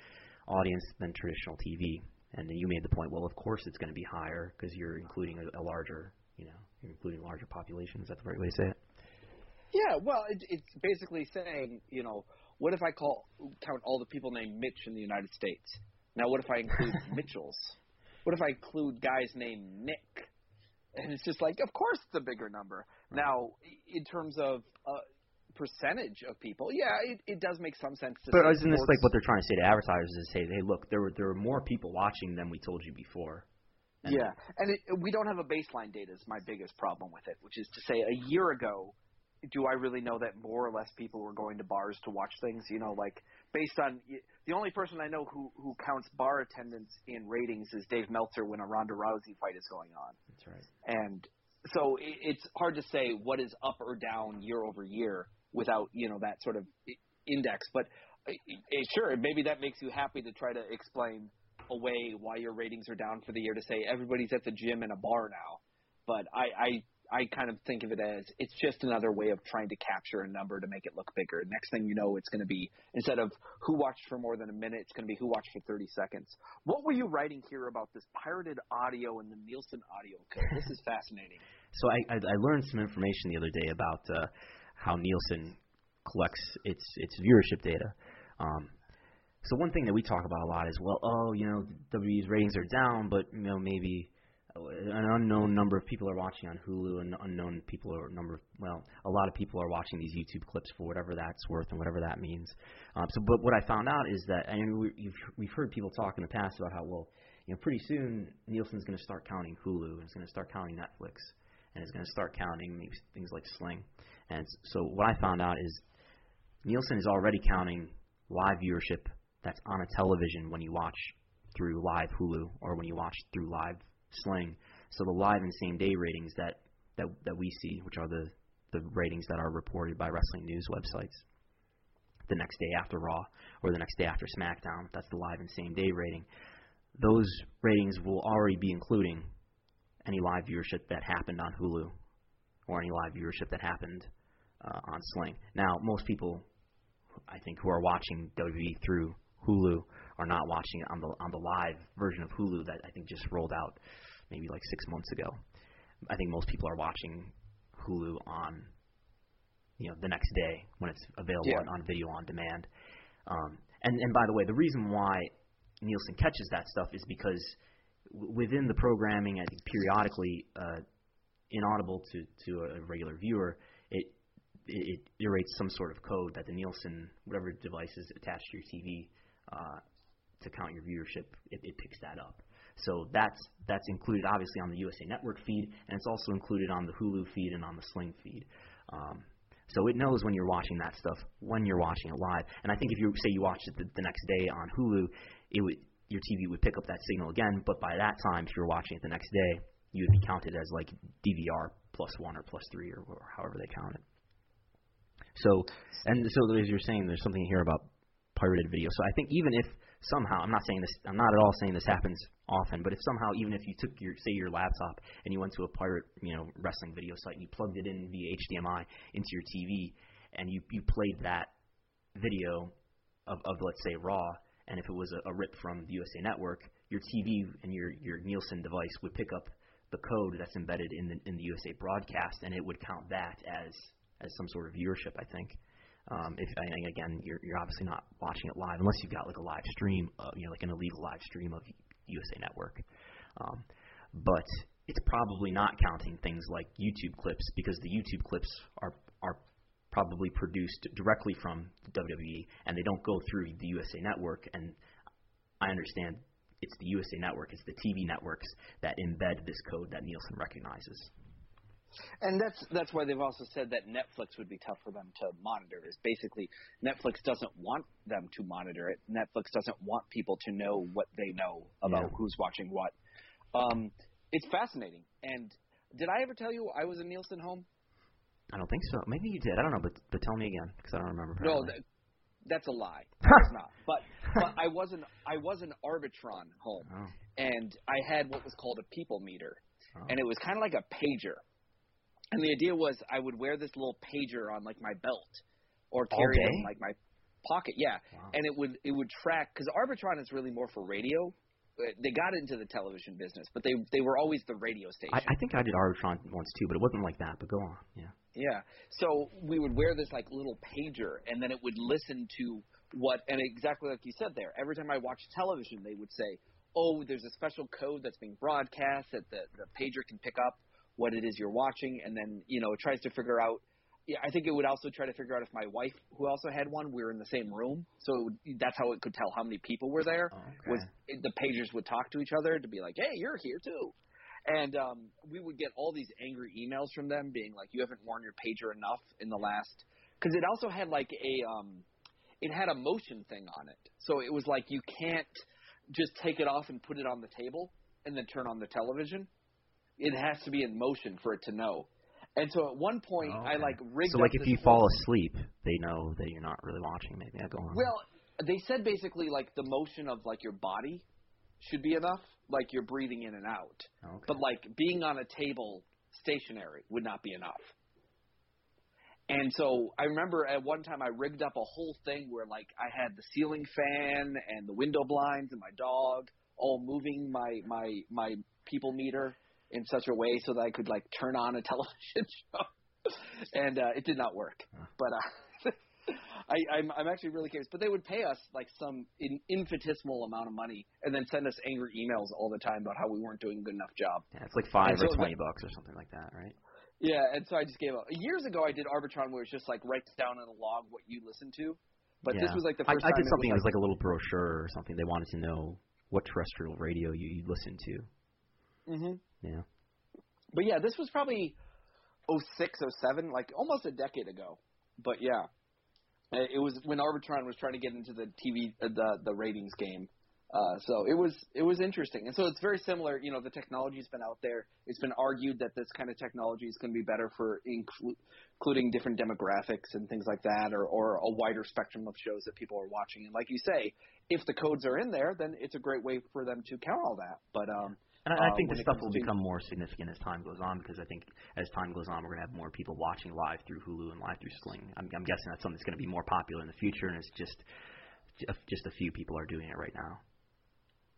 audience than traditional TV. And then you made the point, well, of course it's going to be higher because you're including a, a larger, you know, you're including larger population. Is that the right way to say it? Yeah, well, it, it's basically saying, you know, what if I call count all the people named Mitch in the United States? Now, what if I include Mitchells? What if I include guys named Nick? And it's just like, of course, it's a bigger number. Now, in terms of uh, percentage of people, yeah, it, it does make some sense. To But isn't this like what they're trying to say to advertisers? Is say, hey, look, there were there were more people watching than we told you before. And- Yeah, and it, we don't have a baseline data. Is my biggest problem with it, which is to say, a year ago, do I really know that more or less people were going to bars to watch things? You know, like based on the only person I know who who counts bar attendance in ratings is Dave Meltzer when a Ronda Rousey fight is going on, That's right. and so it, it's hard to say what is up or down year over year without you know that sort of index. But uh, uh, sure, maybe that makes you happy to try to explain away why your ratings are down for the year to say everybody's at the gym and a bar now. But I, I I kind of think of it as it's just another way of trying to capture a number to make it look bigger. Next thing you know, it's going to be instead of who watched for more than a minute, it's going to be who watched for 30 seconds. What were you writing here about this pirated audio and the Nielsen audio code? This is fascinating. So I, I, I learned some information the other day about uh, how Nielsen collects its its viewership data. Um, so one thing that we talk about a lot is, well, oh, you know, WWE's ratings are down, but you know maybe an unknown number of people are watching on Hulu, and unknown people are number. Of, well, a lot of people are watching these YouTube clips for whatever that's worth and whatever that means. Um, so, but what I found out is that, and we, you've, we've heard people talk in the past about how, well, you know, pretty soon Nielsen's going to start counting Hulu, and it's going to start counting Netflix, and it's going to start counting maybe things like Sling. And so what I found out is Nielsen is already counting live viewership that's on a television when you watch through live Hulu or when you watch through live Sling. So the live and same day ratings that that that we see, which are the the ratings that are reported by wrestling news websites, the next day after Raw or the next day after SmackDown, that's the live and same day rating. Those ratings will already be including any live viewership that happened on Hulu or any live viewership that happened uh, on Sling. Now, most people, I think, who are watching WWE through Hulu are not watching it on the on the live version of Hulu that I think just rolled out maybe like six months ago. I think most people are watching Hulu on you know the next day when it's available Yeah. on, video on demand. Um, and and by the way, the reason why Nielsen catches that stuff is because w- within the programming, I think periodically uh, inaudible to to a regular viewer, it it, it iterates some sort of code that the Nielsen whatever device is attached to your TV uh, to count your viewership, it, it picks that up. So that's that's included obviously on the USA Network feed, and it's also included on the Hulu feed and on the Sling feed. Um, so it knows when you're watching that stuff when you're watching it live. And I think if you say you watched it the, the next day on Hulu, it would your TV would pick up that signal again. But by that time, if you're watching it the next day, you would be counted as like DVR plus one or plus three or, or however they count it. So and so as you're saying, there's something here about pirated video. So I think even if somehow I'm not saying this, I'm not at all saying this happens often, but if somehow even if you took your say your laptop and you went to a pirate you know wrestling video site and you plugged it in via HDMI into your TV and you you played that video of, of let's say Raw, and if it was a, a rip from the USA Network, your TV and your your Nielsen device would pick up the code that's embedded in the in the USA broadcast, and it would count that as as some sort of viewership. I think. Um, if think again, you're you're obviously not watching it live unless you've got like a live stream, uh, you know, like an illegal live stream of USA Network. Um, but it's probably not counting things like YouTube clips because the YouTube clips are are probably produced directly from WWE and they don't go through the USA Network. And I understand it's the USA Network, it's the TV networks that embed this code that Nielsen recognizes. And that's that's why they've also said that Netflix would be tough for them to monitor. Is basically Netflix doesn't want them to monitor it. Netflix doesn't want people to know what they know about Yeah. who's watching what. Um, it's fascinating. And did I ever tell you I was a Nielsen home? I don't think so. Maybe you did. I don't know, but but tell me again because I don't remember. No, apparently. that, that's a lie. It's not. But but I was an I was an Arbitron home, Oh. and I had what was called a people meter, Oh. and it was kind of like a pager. And the idea was I would wear this little pager on like my belt, or carry it in like my pocket. Yeah, Wow. and it would it would track because Arbitron is really more for radio. Uh, They got into the television business, but they they were always the radio station. I, I think I did Arbitron once too, but it wasn't like that. But go on. Yeah. Yeah. So we would wear this like little pager, and then it would listen to what, and exactly like you said there. Every time I watched television, they would say, "Oh, there's a special code that's being broadcast that the the pager can pick up what it is you're watching," and then you know it tries to figure out. Yeah, I think it would also try to figure out if my wife, who also had one, we were in the same room. So it would, that's how it could tell how many people were there. Oh, Was it, the pagers would talk to each other to be like, "Hey, you're here too." And um, we would get all these angry emails from them being like, "You haven't worn your pager enough in the last." Because it also had like a, um, it had a motion thing on it, so it was like you can't just take it off and put it on the table and then turn on the television. It has to be in motion for it to know. And so at one point, Oh, I like rigged. So up like if you fall asleep, they know that you're not really watching. Maybe. I go on. Well, they said basically like the motion of like your body should be enough, like you're breathing in and out. okay. But like being on a table stationary would not be enough. And so I remember at one time I rigged up a whole thing where like I had the ceiling fan and the window blinds and my dog all moving my my my people meter in such a way so that I could like turn on a television show. and uh, it did not work. But uh, I, I'm, I'm actually really curious. But they would pay us like some in, infinitesimal amount of money, and then send us angry emails all the time about how we weren't doing a good enough job. yeah, it's like five and or the- twenty bucks or something like that, right? Yeah, and so I just gave up. Years ago, I did Arbitron, where it's just like write down in a log what you listen to. But yeah. this was like the first I time did something. it was like a little brochure or something. They wanted to know what terrestrial radio you, you listen to. hmm Yeah. But yeah, this was probably 06, 07, like almost a decade ago. But yeah, it was when Arbitron was trying to get into the TV, uh, the the ratings game. Uh, so it was it was interesting, and so it's very similar. You know, the technology's been out there. It's been argued that this kind of technology is going to be better for inclu- including different demographics and things like that, or or a wider spectrum of shows that people are watching. And like you say, if the codes are in there, then it's a great way for them to count all that. But um, And I, I Uh, think when this stuff will to- become more significant as time goes on because I think as time goes on, we're going to have more people watching live through Hulu and live through Sling. I'm, I'm guessing that's something that's going to be more popular in the future, and it's just just a few people are doing it right now.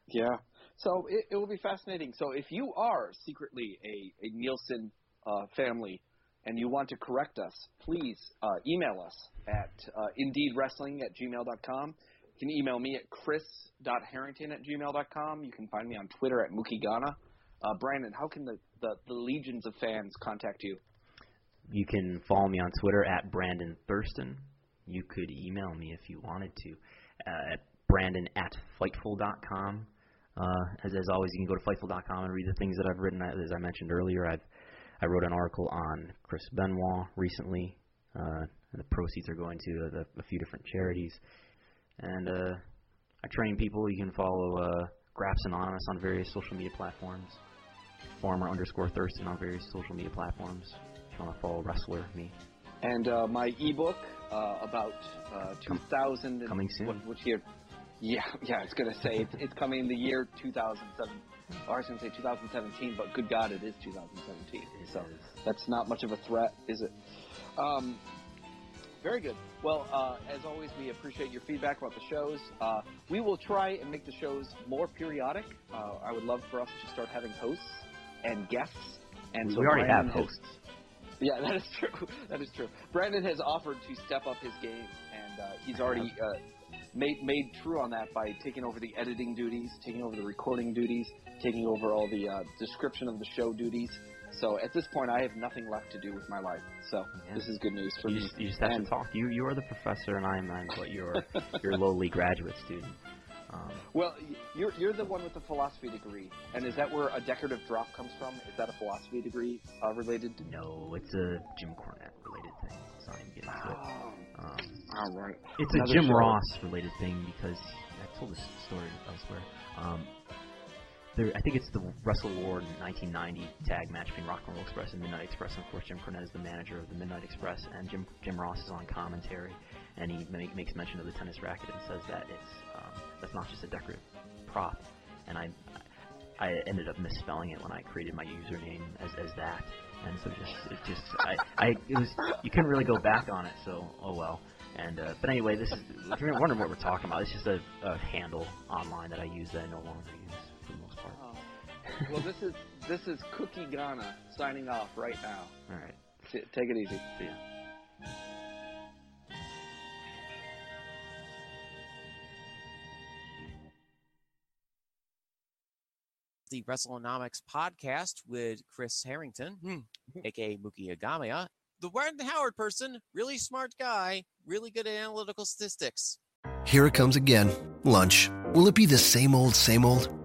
Yeah. So it, it will be fascinating. So if you are secretly a, a Nielsen uh, family and you want to correct us, please uh, email us at uh, indeedwrestling at gmail.com. You can email me at chris.harrington at gmail.com. You can find me on Twitter at mookieghana. Uh, Brandon, how can the, the, the legions of fans contact you? You can follow me on Twitter at Brandon Thurston. You could email me if you wanted to uh, at Brandon at Fightful.com. Uh, as, as always, you can go to Fightful.com and read the things that I've written. As I mentioned earlier, I've I wrote an article on Chris Benoit recently. Uh, and the proceeds are going to a, a few different charities. And uh, I train people. You can follow uh, Graps Anonymous on various social media platforms. Former underscore Thurston on various social media platforms. If you want to follow Wrestler, me. And uh, my ebook uh, about uh, 2000 and coming soon. What, year? Yeah, yeah. I was gonna say it's, it's coming in the year 2007. Or I was gonna say 2017, but good God, it is 2017. So that's not much of a threat, is it? Um, very good. Well, uh, as always, we appreciate your feedback about the shows. Uh, we will try and make the shows more periodic. Uh, I would love for us to start having hosts and guests. And we so already Brandon have has- hosts. yeah, that is true. That is true. Brandon has offered to step up his game, and uh, he's already uh, made made true on that by taking over the editing duties, taking over the recording duties, taking over all the uh, description of the show duties. So at this point, I have nothing left to do with my life. So Yeah. this is good news for You me. just, you just have And- to talk. You you are the professor, and I'm I'm but you're a lowly graduate student. Um, Well, you're you're the one with the philosophy degree, and is that where a decorative drop comes from? Is that a philosophy degree uh, related? to no, it's a Jim Cornette related thing. Let's not even get into it. Oh, Um, all right. It's Another a Jim. Ross related thing because I told this story elsewhere. Um, there, I think it's the Wrestle War 1990 tag match between Rock and Roll Express and Midnight Express. And of course, Jim Cornette is the manager of the Midnight Express, and Jim Jim Ross is on commentary, and he make, makes mention of the tennis racket and says that it's um, that's not just a decorative prop. And I I ended up misspelling it when I created my username as, as that, and so just it just I, I it was you couldn't really go back on it. So oh well. And uh, but anyway, this is if you're wondering what we're talking about, it's just a, a handle online that I use that I no longer well, this is this is Mookieghana signing off right now. All right, T- take it easy. see ya. the WrestleNomics podcast with Chris Harrington, hmm. hmm. aka Mookieghana, the Warren Howard person, really smart guy, really good at analytical statistics. Here it comes again. Lunch. Will it be the same old, same old?